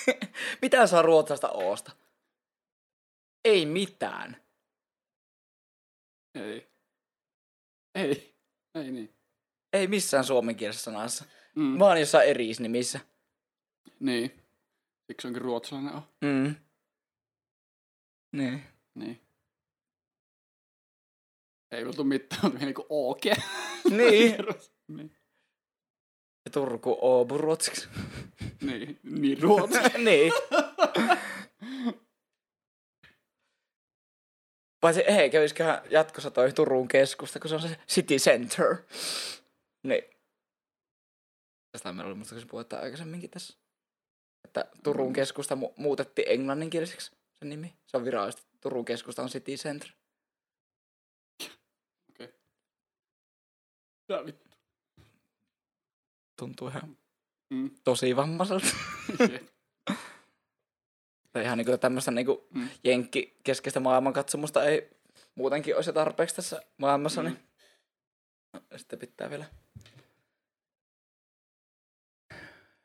Mitä saa ruotsalaista oosta? Ei mitään. Ei. Ei. Ei niin. Ei missään suomenkielisessä sanassa. Mm. Vaan jossain erisnimissä. Niin. Siksi onkin ruotsalainen O. Mm. Niin. Niin. Ei oltu mitään, mutta niinku Ooke. Niin. niin. Turku Oobu ruotsiksi. Niin, niin ruotsi. niin. Paitsi hei, kävisiköhän jatkossa toi Turun keskusta, kun se on se City Center. Niin. Tästä meillä oli musta puhetta aikaisemminkin tässä. Että Turun Mm. keskusta mu- muutettiin englanninkieliseksi sen nimi. Se on virallisesti. Turun keskusta on City Center. Mitä vittu? Tuntuu ihan Mm. tosi vammaiselta. Tai ihan niinku tämmöistä niinku Mm. jenkki keskeistä maailmankatsomusta ei muutenkin olisi tarpeeksi tässä maailmassa, Mm. niin no, sitten pitää vielä.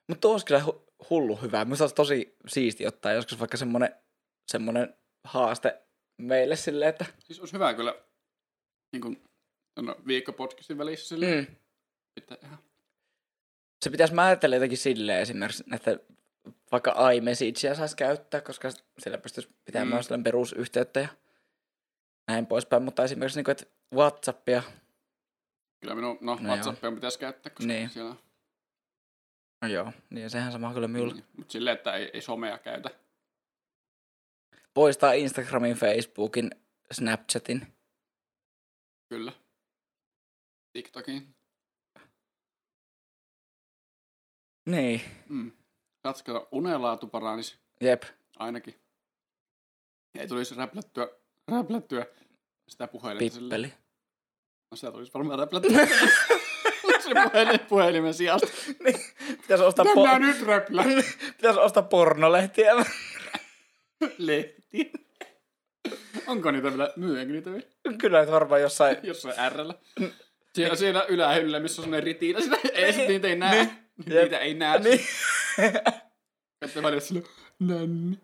Mutta tuo olisi kyllä hu- hullu hyvä. Minusta olisi tosi siisti ottaa joskus vaikka semmonen, semmonen haaste meille silleen, että Siis olisi hyvä kyllä niin kuin, no, viikkopodcastin välissä sille mm, pitää ihan. Se pitäisi määritellä jotenkin silleen esimerkiksi, että vaikka iMessagea saisi käyttää, koska sillä pystyisi pitämään Mm. myös sellainen perusyhteyttä ja näin poispäin, mutta esimerkiksi niin kuin, että Whatsappia, Kyllä minun, no, No WhatsAppia pitäisi käyttää, koska Niin. siellä no joo, niin sehän sama kyllä minulla. Niin. Mutta silleen, että ei, ei somea käytä. Poistaa Instagramin, Facebookin, Snapchatin. Kyllä. TikTokiin. Niin, Mm. Katsokaa, unenlaatu paranisi jep. ainakin. Ei tulisi räplättyä, räplättyä sitä puhelinta. Pippeli. No sitä tulisi varmaan räplättyä. se puhelin, puhelimen sijasta. niin, pitäisi ostaa, po- nyt räplä. pitäisi ostaa pornolehtiä. Lehti. Onko niitä vielä? Myyänkö niitä vielä? kyllä nyt varmaan jossain. Jossain Rllä. Siellä, siellä ylähyllyllä, missä on semmoinen ritiina. Sitä, ei, sit niitä ei näe. Niin. Niitä ei näe. niin. Katsotaan välillä sillä, nänni.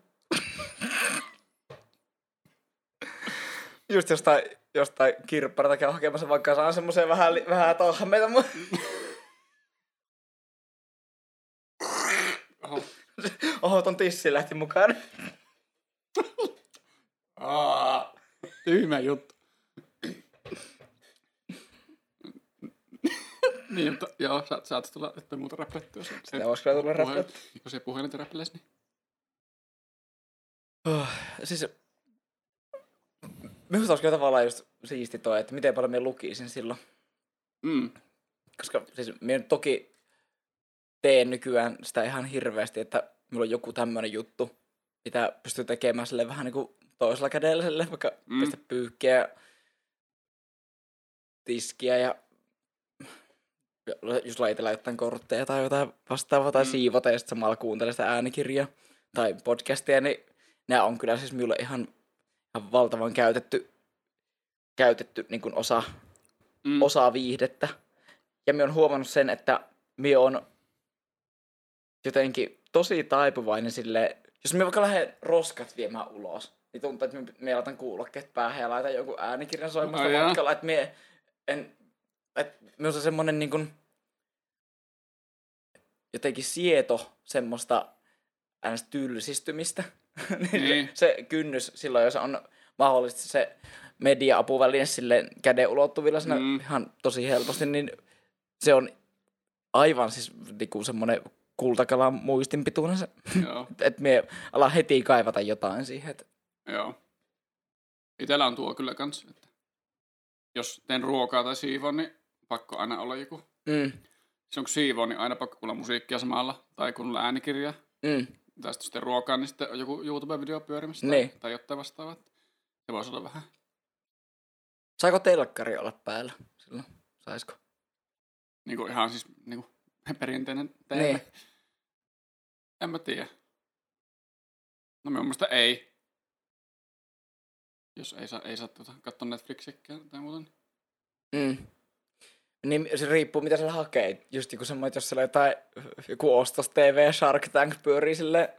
Just jostain, jostain kirpparata käy hakemassa, vaikka saan semmoisen vähän, vähän tahmeita. Oho. Oho, ton tissi lähti mukaan. Aa, tyhmä juttu. Niin, mutta joo, saat, saat tulla että muuta räplättyä. Se, Sitä voisi kyllä tulla räplättyä. Kun se puhelinta räpläisi, niin Oh, siis minusta olisi kyllä tavallaan just siisti toi, että miten paljon minä lukisin silloin. Mm. Koska siis minä nyt toki teen nykyään sitä ihan hirveästi, että minulla on joku tämmöinen juttu, mitä pystyy tekemään sille vähän niin kuin toisella kädellä sille, vaikka Mm. pistä pyykkiä ja tiskiä ja jos laitella jotain kortteja tai jotain vastaavaa tai Mm. siivota ja sitten samalla kuuntele sitä äänikirjaa tai podcastia, niin nämä on kyllä siis minulle ihan, ihan valtavan käytetty, käytetty niin kuin osa Mm. osaa viihdettä. Ja minä olen huomannut sen, että minä on jotenkin tosi taipuvainen sille, jos minä vaikka lähden roskat viemään ulos, niin tuntuu, että minä- laitan kuulokkeet päähän ja laitan jonkun äänikirjan soimasta jaa. matkalla, että minä en, että minusta semmoinen niin kuin, jotenkin sieto semmoista äänes tylsistymistä. niin Niin. se, kynnys silloin, jos on mahdollisesti se media-apuväline sille käden ulottuvilla siinä Mm. ihan tosi helposti, niin se on aivan siis niinku semmoinen kultakalan muistin pituinen se, että me alan heti kaivata jotain siihen. Et, joo. Itellä on tuo kyllä kans, että jos teen ruokaa tai siivon, niin pakko aina olla joku. mm, Silloin kun siivoo, niin aina pakko kuulla musiikkia samalla, tai kuunnella äänikirjaa. mm, Tai sitten sitten ruokaa, niin sitten on joku YouTube-video pyörimässä tai, Niin. tai jotain vastaavaa. Se voisi olla vähän. saiko telkkari olla päällä silloin? Saisko? Niin kuin ihan siis niin kuin perinteinen teemme. Niin. En mä tiedä. No minun mielestä ei. Jos ei saa, ei saa tuota, katsoa Netflixiä tai muuta. Niin. Mm. Niin se riippuu, mitä siellä hakee. Just joku semmoinen, jos siellä jotain, joku ostos TV Shark Tank pyörii sille,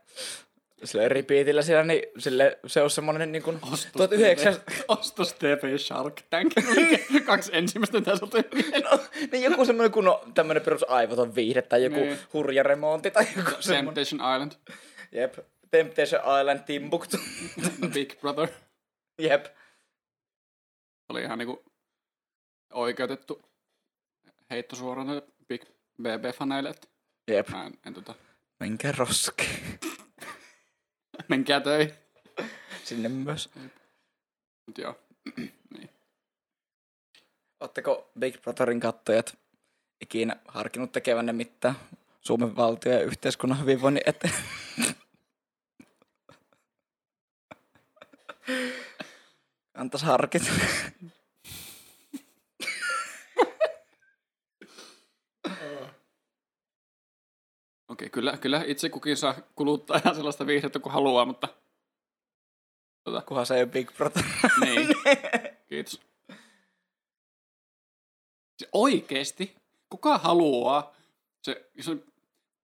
sille repeatillä siellä, niin sille, se on semmoinen niin kuin Ostos 1900... TV, Ostos TV Shark Tank. Kaksi ensimmäistä tässä tuli mieleen. No, niin joku semmoinen kun on tämmöinen perus aivoton viihde tai joku niin. hurja remontti tai joku semmoinen. Temptation Island. Jep. Temptation Island Timbuktu. Big Brother. Jep. Oli ihan niinku oikeutettu heitto suoraan Big BB-faneille, Jep. mä en, en tota, Menkää roskiin. menkää töihin. Sinne myös. Mut joo. niin. Oletteko Big Brotherin kattojat ikinä harkinnut tekevänne mitään Suomen valtio ja yhteiskunnan hyvinvoinnin eteen? Antais harkita. Okei, kyllä, kyllä itse kukin saa kuluttaa ihan sellaista viihdettä kuin haluaa, mutta tota, Kunhan se ei ole Big Brother. niin. Kiitos. Se oikeesti, kuka haluaa, se, se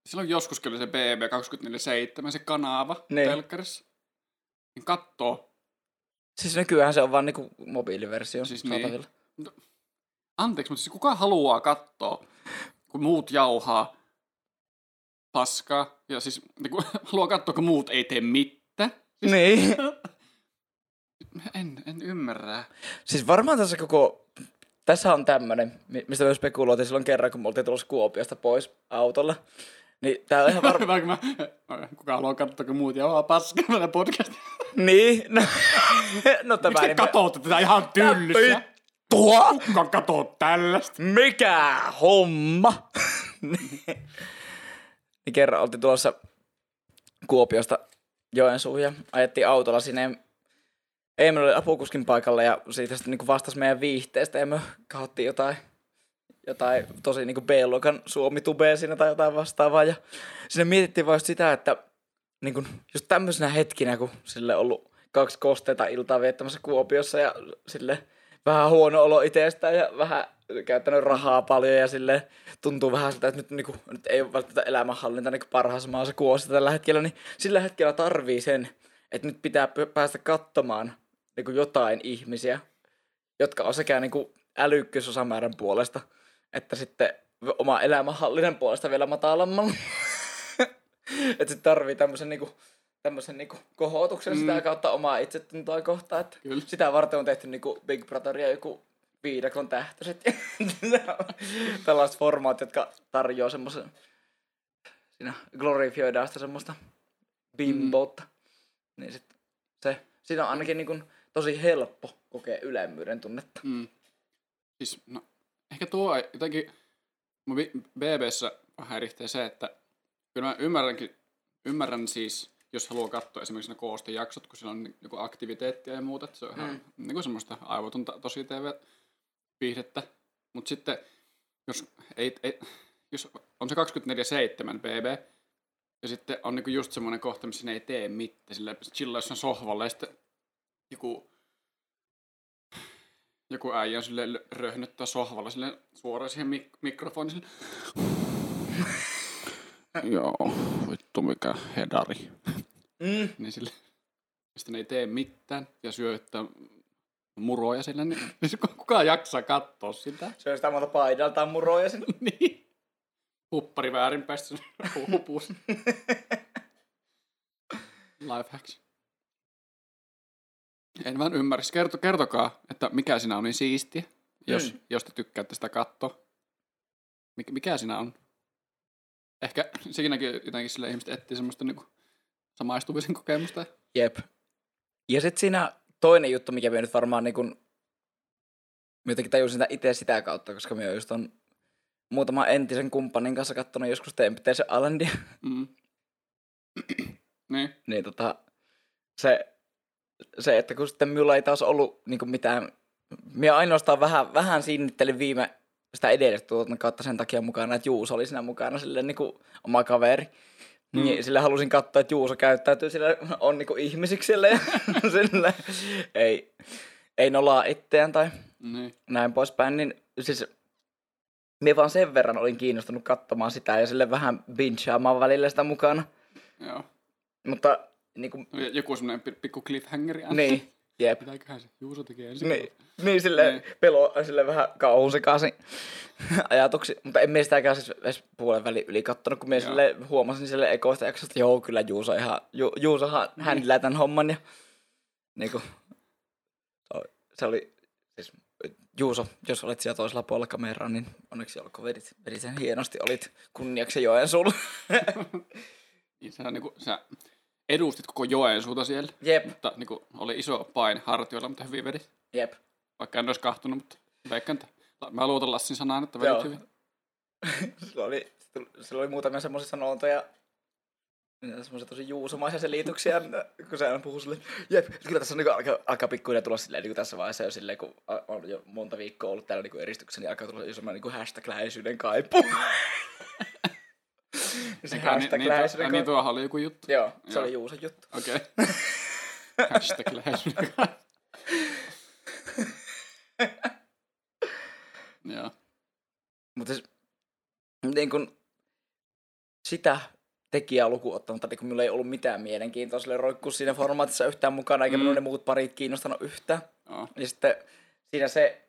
silloin joskus kyllä se BB247, se kanava Niin. telkkarissa, niin kattoo. Siis nykyään se on vaan niinku mobiiliversio Siis niin. saatavilla. Anteeksi, mutta siis kuka haluaa katsoa, kun muut jauhaa paskaa, ja siis niin kuin, haluaa katsoa, kun muut ei tee mitään. Niin. En, en ymmärrä. Siis varmaan tässä koko... Tässä on tämmönen, mi- mistä me spekuloitiin silloin kerran, kun me oltiin tulossa Kuopiosta pois autolla. Niin tää on ihan. Hyvä, kun mä, no, kuka haluaa katsoa, kun muut jauhaa paskaa tätä podcastia. niin, no, no tämä Miksi katsotte tätä ihan tyllyssä? Tuo? Kuka katoo tällaista? Mikä homma? Niin kerran oltiin tulossa Kuopiosta Joensuuhun ja ajettiin autolla sinne. Emil oli apukuskin paikalla ja siitä sitten niinku vastasi meidän viihteestä ja me katsottiin jotain, jotain tosi niinku B-luokan suomitubea siinä tai jotain vastaavaa. Ja sinne mietittiin just sitä, että niinku, just tämmöisenä hetkinä, kun sille ollut kaksi kosteita iltaa viettämässä Kuopiossa ja sille vähän huono olo itsestään ja vähän käyttänyt rahaa paljon ja sille tuntuu vähän siltä, että nyt, niinku, nyt ei ole välttämättä elämänhallinta niinku parhaassa maassa kuossa tällä hetkellä, niin sillä hetkellä tarvii sen, että nyt pitää päästä katsomaan niinku jotain ihmisiä, jotka on sekä niinku älykkyysosamäärän puolesta, että sitten oma elämänhallinnan puolesta vielä matalammalla. että sitten tarvii tämmöisen niinku, tämmöisen niinku kohotuksen mm. sitä kautta omaa itsetuntoa kohtaan, että Kyllä. sitä varten on tehty niinku Big Brother ja joku viidakon tähtöiset ja tällaiset formaatit, jotka tarjoaa semmoisen, siinä glorifioidaan sitä semmoista bimboutta. Niin sit se, siinä on ainakin niinku tosi helppo, kokee ylemmyyden tunnetta. Mm. Siis, no, ehkä tuo jotenkin, BBssä häiritsee se, että kyllä mä ymmärränkin, ymmärrän siis, jos haluaa katsoa esimerkiksi ne koostejaksot, kun siellä on ni- joku aktiviteettia ja muuta, että se on ihan Mm. niin kuin semmoista aivotonta tosi TV-viihdettä. Mutta sitten, jos, ei, ei, jos on se 24-7 BB, ja sitten on niinku just semmoinen kohta, missä ne ei tee mitään, sillä chillaa jossain sohvalla, ja sitten joku joku äijä lö- röhnöttää sohvalla sille suoraan siihen mik- mikrofoniin. Sille. Joo, vittu mikä hedari. Mm. Niin sille, sitten ne ei tee mitään ja syöttää muroja sille, niin, niin kukaan jaksaa katsoa sitä. On sitä monta paidaltaan muroja sinne. niin. Huppari väärinpäistä hupus. Life hacks. En vaan ymmärrä. Kerto, kertokaa, että mikä siinä on niin siistiä, jos, Mm. jos te tykkäätte sitä katsoa. Mik, mikä siinä on? Ehkä siinäkin jotenkin sille ihmiset etsii semmoista niinku samaistumisen kokemusta. Jep. Ja sitten siinä toinen juttu, mikä me nyt varmaan niin kun, jotenkin tajusin sitä itse sitä kautta, koska me just on muutaman entisen kumppanin kanssa katsonut joskus Temptation Islandia. Mm. niin. niin tota, se, se, että kun sitten minulla ei taas ollut niin mitään, minä ainoastaan vähän, vähän sinnittelin viime sitä edellistä tuotannon kautta sen takia mukana, että Juuso oli siinä mukana silleen niin kuin oma kaveri. Mm. Mm. Niin sillä halusin katsoa, että Juuso käyttäytyy sille on niin ihmisiksi sille sille ei, ei nolaa itseään tai Niin. näin poispäin, niin siis minä vaan sen verran olin kiinnostunut katsomaan sitä ja sille vähän bingeaamaan välillä sitä mukana. Joo. Mutta niin kuin, Joku semmoinen pi- pikku cliffhangeri. niin, jep. Pitääköhän se Juuso tekee ensin. Niin, niin sille Niin. pelo, sille vähän kauhun sekaisin ajatuksi, mutta en mie sitäkään siis edes puolen väli yli kattonut, kun mie sille huomasin sille ekoista jaksosta, että joo, kyllä Juuso ihan, Ju, Juusohan Niin. händlää tämän homman ja niinku, se oli- se oli, siis Juuso, jos olet siellä toisella puolella kameraa, niin onneksi olkoon vedit, vedit sen hienosti, olit kunniaksi joen sulla. Niin, sä, niinku, sä edustit koko Joensuuta siellä. Jep, Mutta niinku, oli iso paine hartioilla, mutta hyvin vedit. jep. Vaikka en olisi kahtunut, mutta veikkaan, että mä luotan Lassin sanaan, että vedit Joo. hyvin. Sillä oli, sillä oli muutamia semmoisia sanontoja, semmoisia tosi juusomaisia selityksiä, kun se aina puhuu silleen, jep, kyllä tässä on niin alkaa, alkaa pikkuhiljaa tulla silleen niin tässä vaiheessa jo silleen, kun on jo monta viikkoa ollut täällä niin edistyksen, niin alkaa tulla jo semmoinen niin hashtag-läheisyyden kaipu. se niin, niin, hashtag-läheisyyden tuo, niin tuohan oli joku juttu. Joo, se Joo. oli Juuson juttu. Okei. Okay. Hashtag läheisyyden Joo. Mutta siis, niin kun sitä tekijää lukuun ottamatta, niin kun minulla ei ollut mitään mielenkiintoa sille roikkuu siinä formaatissa yhtään mukana, eikä Mm. minun ne muut parit kiinnostanut yhtään. Joo. Ja sitten siinä se,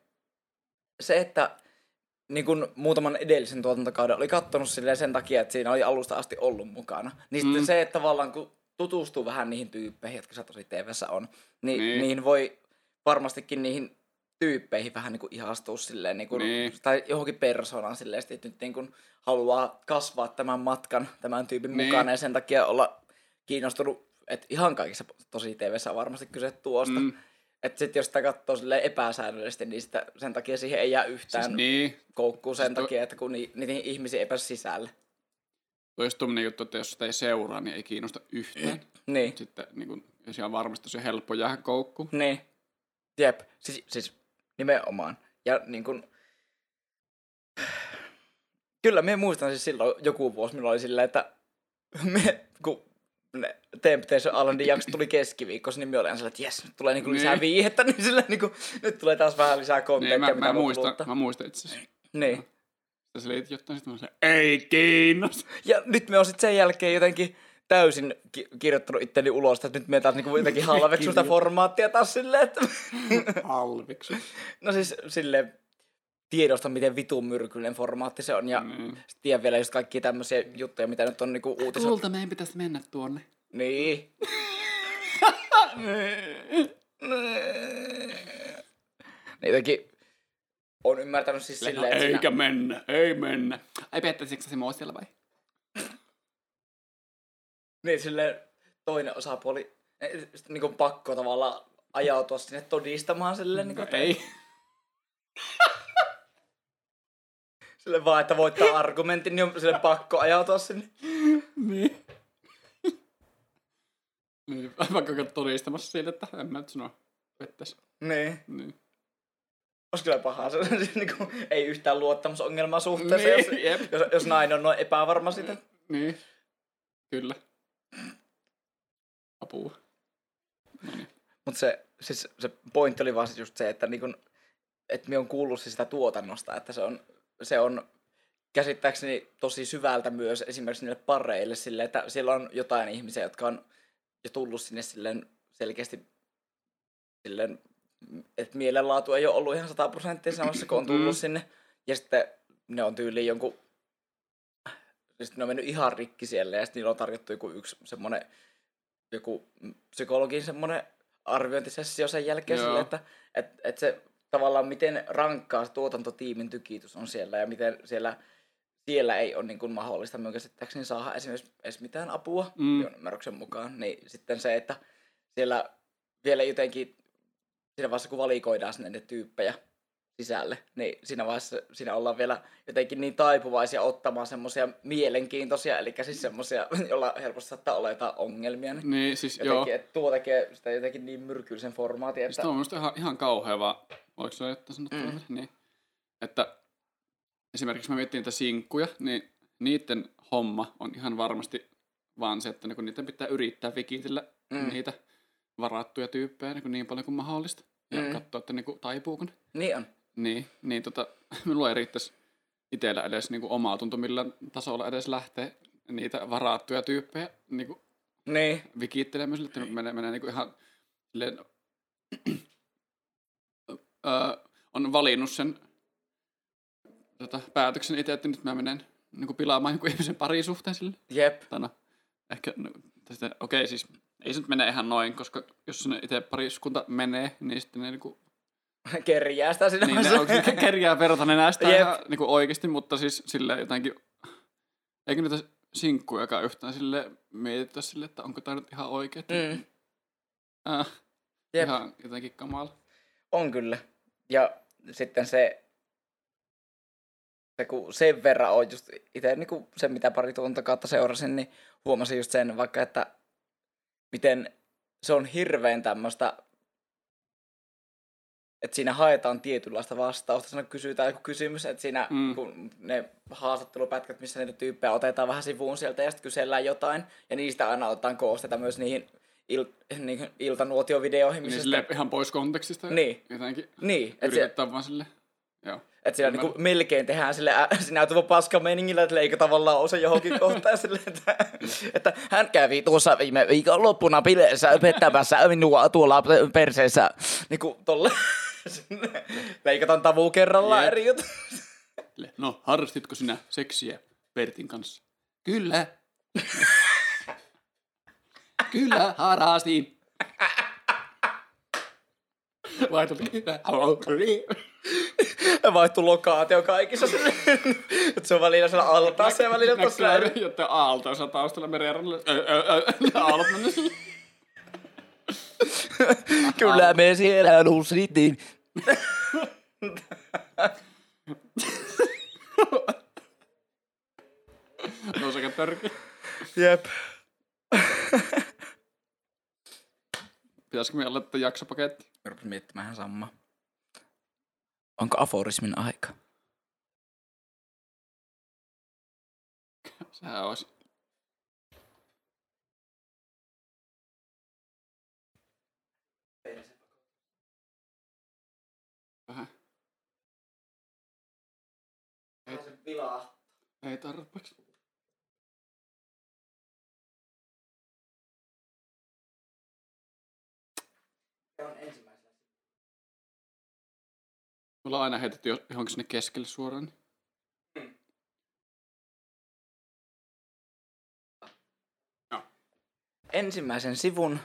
se että niin kun muutaman edellisen tuotantokauden oli kattonut silleen sen takia, että siinä oli alusta asti ollut mukana. Niin sitten Mm. se, että tavallaan kun tutustuu vähän niihin tyyppeihin, jotka tosi TVssä on, niin, Niin. niihin voi varmastikin niihin tyyppeihin vähän niin kuin ihastua silleen, niin kuin, Niin. tai johonkin persoonaan silleen, että nyt niin kuin haluaa kasvaa tämän matkan tämän tyypin niin. mukana ja sen takia olla kiinnostunut, että ihan kaikissa tosi TVssä on varmasti kyse tuosta. Mm. Että sitten jos sitä katsoo epäsäännöllisesti, niin sitä, sen takia siihen ei jää yhtään Siis siis niin. koukkuu sen Siis takia, että kun ni, niihin ihmisiä ei pääse sisälle. Toi olisi tommonen juttu, että jos sitä ei seuraa, niin ei kiinnosta yhtään. Niin, Sitten niin kun, jos ihan varmasti tosi helppo jäädä koukkuun. niin. Jep, siis, siis nimenomaan. Ja niin kun... Kyllä, me muistan siis silloin joku vuosi, minulla oli silleen, että me, kun Temptation Islandin jakso tuli keskiviikkossa, niin me olin silleen, että jes, nyt tulee niinku lisää Niin. viihettä, niin silleen niinku, nyt tulee taas vähän lisää Niin, kontenttia, mä, mitä mä, voi muistan, mä muistan itse asiassa. Niin. Sä selitit jotain, sitten mä sanoin, ei kiinnosta. Ja nyt me on sitten sen jälkeen jotenkin täysin ki- kirjoittanut itteni ulos, että nyt me taas niinku jotenkin halveksun sitä formaattia taas silleen, että... Halviksu. no siis silleen tiedosta, miten vitun myrkyllinen formaatti se on, ja mm. Niin. tiedän vielä just kaikkia tämmöisiä juttuja, mitä nyt on niinku uutisoitu. Tuolta meidän pitäisi mennä tuonne. Niin. niin jotenkin on ymmärtänyt siis silleen, että Eikä siinä, mennä, ei mennä. Ai pettäisikö se mua siellä vai? niin silleen toinen osapuoli, sitten niinku pakko tavallaan ajautua sinne todistamaan silleen, niin No kuin, ei. sille vaan, että voittaa argumentin, niin on sille pakko ajautua sinne. niin. niin. Vaikka todistamassa siitä, että en mä nyt sano vettäisi. Niin. Niin. Olisi kyllä pahaa. Se, se, niin kuin, ei yhtään luottamusongelmaa suhteessa, Niin, jos, jep. jos, jos, nainen on noin epävarma siitä. Niin. Kyllä. Apua. No niin. Mutta se, siis se pointti oli vaan just se, että niin että me on kuullut siis sitä tuotannosta, että se on, se on käsittääkseni tosi syvältä myös esimerkiksi niille pareille silleen, että siellä on jotain ihmisiä, jotka on jo tullut sinne silleen selkeästi silleen, että mielenlaatu ei ole ollut ihan sataprosenttisen samassa, kun on tullut sinne. Ja sitten ne on tyyliin jonkun, siis ne on mennyt ihan rikki siellä ja sitten niillä on tarjottu joku yksi semmoinen, joku psykologin semmoinen arviointisessio sen jälkeen Joo. sille, että et, et se tavallaan miten rankkaa se tuotantotiimin tykitys on siellä ja miten siellä, siellä ei ole niin kuin mahdollista minun käsittääkseni saada esimerkiksi edes mitään apua Mm. mm. ymmärryksen mukaan. Niin sitten se, että siellä vielä jotenkin siinä vaiheessa kun valikoidaan sinne ne tyyppejä sisälle, niin siinä vaiheessa siinä ollaan vielä jotenkin niin taipuvaisia ottamaan semmoisia mielenkiintoisia, eli siis semmoisia, joilla helposti saattaa olla jotain ongelmia. Niin Niin, siis joo. jotenkin, että tuo tekee sitä jotenkin niin myrkyllisen formaatin, että... Sitten on minusta ihan, ihan kauhea vaan, oliko se että sanottu Mm. niin, että esimerkiksi mä mietin niitä sinkkuja, niin niiden homma on ihan varmasti vaan se, että niin niiden pitää yrittää vikitellä Mm. niitä varattuja tyyppejä niin, niin paljon kuin mahdollista. Ja Mm. katsoa, että niin taipuuko ne. Niin on. Niin, niin tota, minulla ei riittäisi itsellä edes niin omaa tunto millään tasolla edes lähteä niitä varattuja tyyppejä niin Niin. vikittelemään sille, että ne menee, menee niinku ihan silleen, öö, on valinnut sen tota, päätöksen itse, että nyt mä menen niinku pilaamaan jonkun ihmisen parisuhteen sille. Jep. Tai no, ehkä, no, okei siis, ei se nyt mene ihan noin, koska jos sinne itse pariskunta menee, niin sitten ne niinku, Kerjää sitä siinä niin ne, onko kerjää verta ne näistä Jep. ihan niinku oikeasti, mutta siis silleen jotenkin, eikö niitä sinkkujakaan yhtään sille mietitä sille, että onko tämä nyt ihan oikein. Mm. Äh, Jep. ihan jotenkin kamala. On kyllä. Ja sitten se, se kun sen verran on just itse niin sen, mitä pari tuntia kautta seurasin, niin huomasin just sen vaikka, että miten se on hirveän tämmöistä, että siinä haetaan tietynlaista vastausta, siinä kysytään joku kysymys, että siinä mm. kun ne haastattelupätkät, missä niitä tyyppejä otetaan vähän sivuun sieltä ja sitten kysellään jotain, ja niistä aina otetaan koosteita myös niihin, il, niihin iltanuotiovideoihin, Niin sille sitten- ihan pois kontekstista. Niin. Jotenkin niin, että se, yritetään vaan sille. Joo. että siellä niinku melkein tehdään sille ä, sinäytävä paska meiningillä, että leika tavallaan osa johonkin kohtaan sille, että, että hän kävi tuossa viime viikon loppuna bileissä pettämässä minua tuolla perseessä. Niinku tolle. Leikataan tavu kerrallaan Jep. eri. Sille, No, harrastitko sinä seksiä Pertin kanssa? Kyllä. Kyllä, harrastin. Vai tuli kyllä. Vaihtu lokaatio kaikissa. Että se on välillä siellä altaassa ja välillä tuossa. Näkyy jotain aaltoissa taustalla merenrannalle. Aallot mennä sille. Kyllä me siellä lusitin. No sekä törkeä. Jep. Pitäisikö me aloittaa jaksopaketti? Mä rupesin miettimään samaa. Onko aforismin aika? Sehän olisi. Vähän. Vilaa. Ei tarpeeksi. On. Mulla on aina heitetty jo- johonkin sinne keskelle suoraan. niin- Ensimmäisen sivun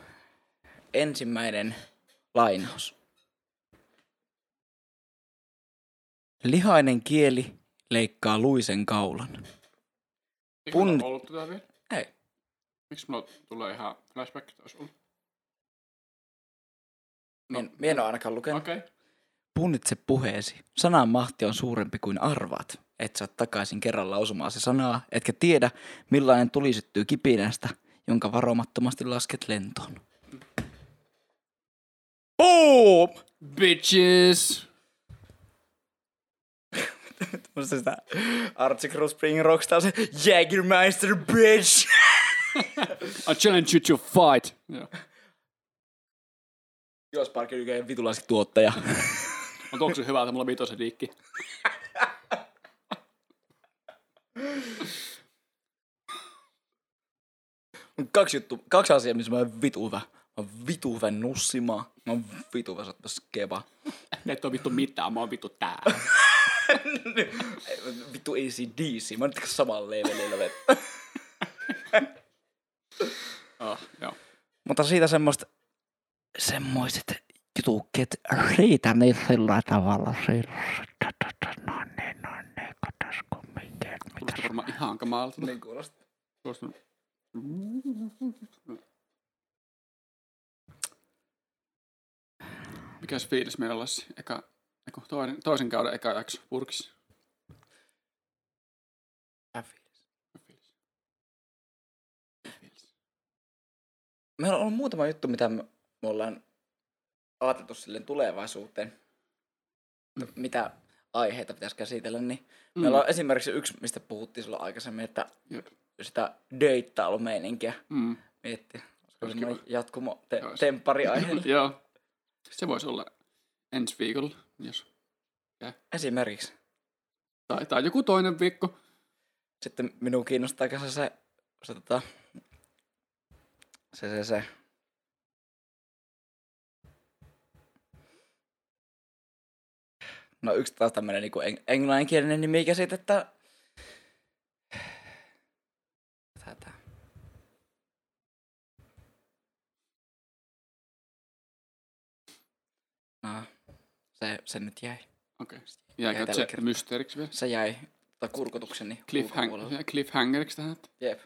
ensimmäinen lainaus. Lihainen kieli leikkaa luisen kaulan. Eikö Pun- ollut tätä vielä? Ei. Miksi mulla tulee ihan flashback taas ollut? Niin, mie en ole ainakaan lukenut. Okei. Okay. Punnitse puheesi. Sanan mahti on suurempi kuin arvaat. Et saa takaisin kerran lausumaan se sanaa, etkä tiedä, millainen tuli syttyy kipinästä, jonka varomattomasti lasket lentoon. Boom! Bitches! Musta sitä Archie Cruz Spring Rockstar se Jägermeister bitch! I challenge you to fight. Joo. Jos Parker Ykeen vitulaiset tuottaja. Se hyvä, että mulla on vitosen diikki? On kaksi, juttu, kaksi asiaa, missä mä oon vitu hyvä. Mä oon vitu hyvä nussimaan. Mä oon vitu hyvä soittaa skeba. Et ole vittu mitään, mä oon vittu täällä. Vittu ACDC. Mä oon nyt samalla levelillä. Oh, joo. Mutta siitä semmoista, semmoiset jutukket riitä niin sillä tavalla. No niin, no niin, katos kumminkin. Kuulostaa varmaan ihan kamalalta. Niin kuulostaa. Mikäs fiilis meillä olisi eka, eiku, toinen, toisen kauden eka jakso purkissa? Meillä on muutama juttu, mitä me me ollaan ajateltu silleen tulevaisuuteen. Mm. Mitä aiheita pitäisi käsitellä, niin mm. meillä on esimerkiksi yksi, mistä puhuttiin silloin aikaisemmin, että Jep. sitä deittailumeininkiä Mm. miettiä. Olisiko Olisi semmoinen jatkumo te- temppari aihe. Joo. Se voisi olla ensi viikolla, jos... Esimerkiksi. Tai, tai joku toinen viikko. Sitten minun kiinnostaa kanssa se, se, tota, se, se, se. No yksi taas tämmönen niinku eng- englanninkielinen nimi käsitettä. Tätä. No, se, se nyt jäi. Okei. Okay. Tällä se kertaa. mysteeriksi vielä? Se jäi tota kurkotukseni Cliffhang- cliffhangeriksi tähän? Jep.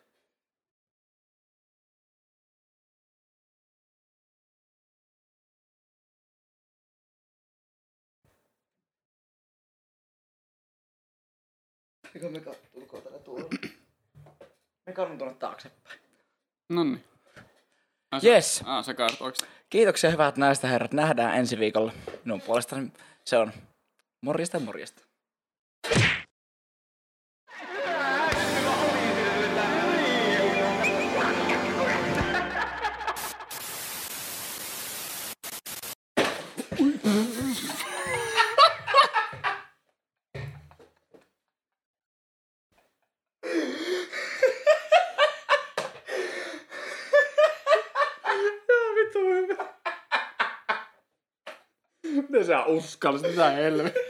Eikö me tulkoon tällä tuolla? Me kannun tuonne taaksepäin. Nonni. Ah, sä- Yes. Ah, sä kaart oikeesti. Kiitoksia hyvät näistä herrat. Nähdään ensi viikolla. Minun puolestani se on morjesta morjesta. Miten sä uskallisit? Mitä helvettiä? Ees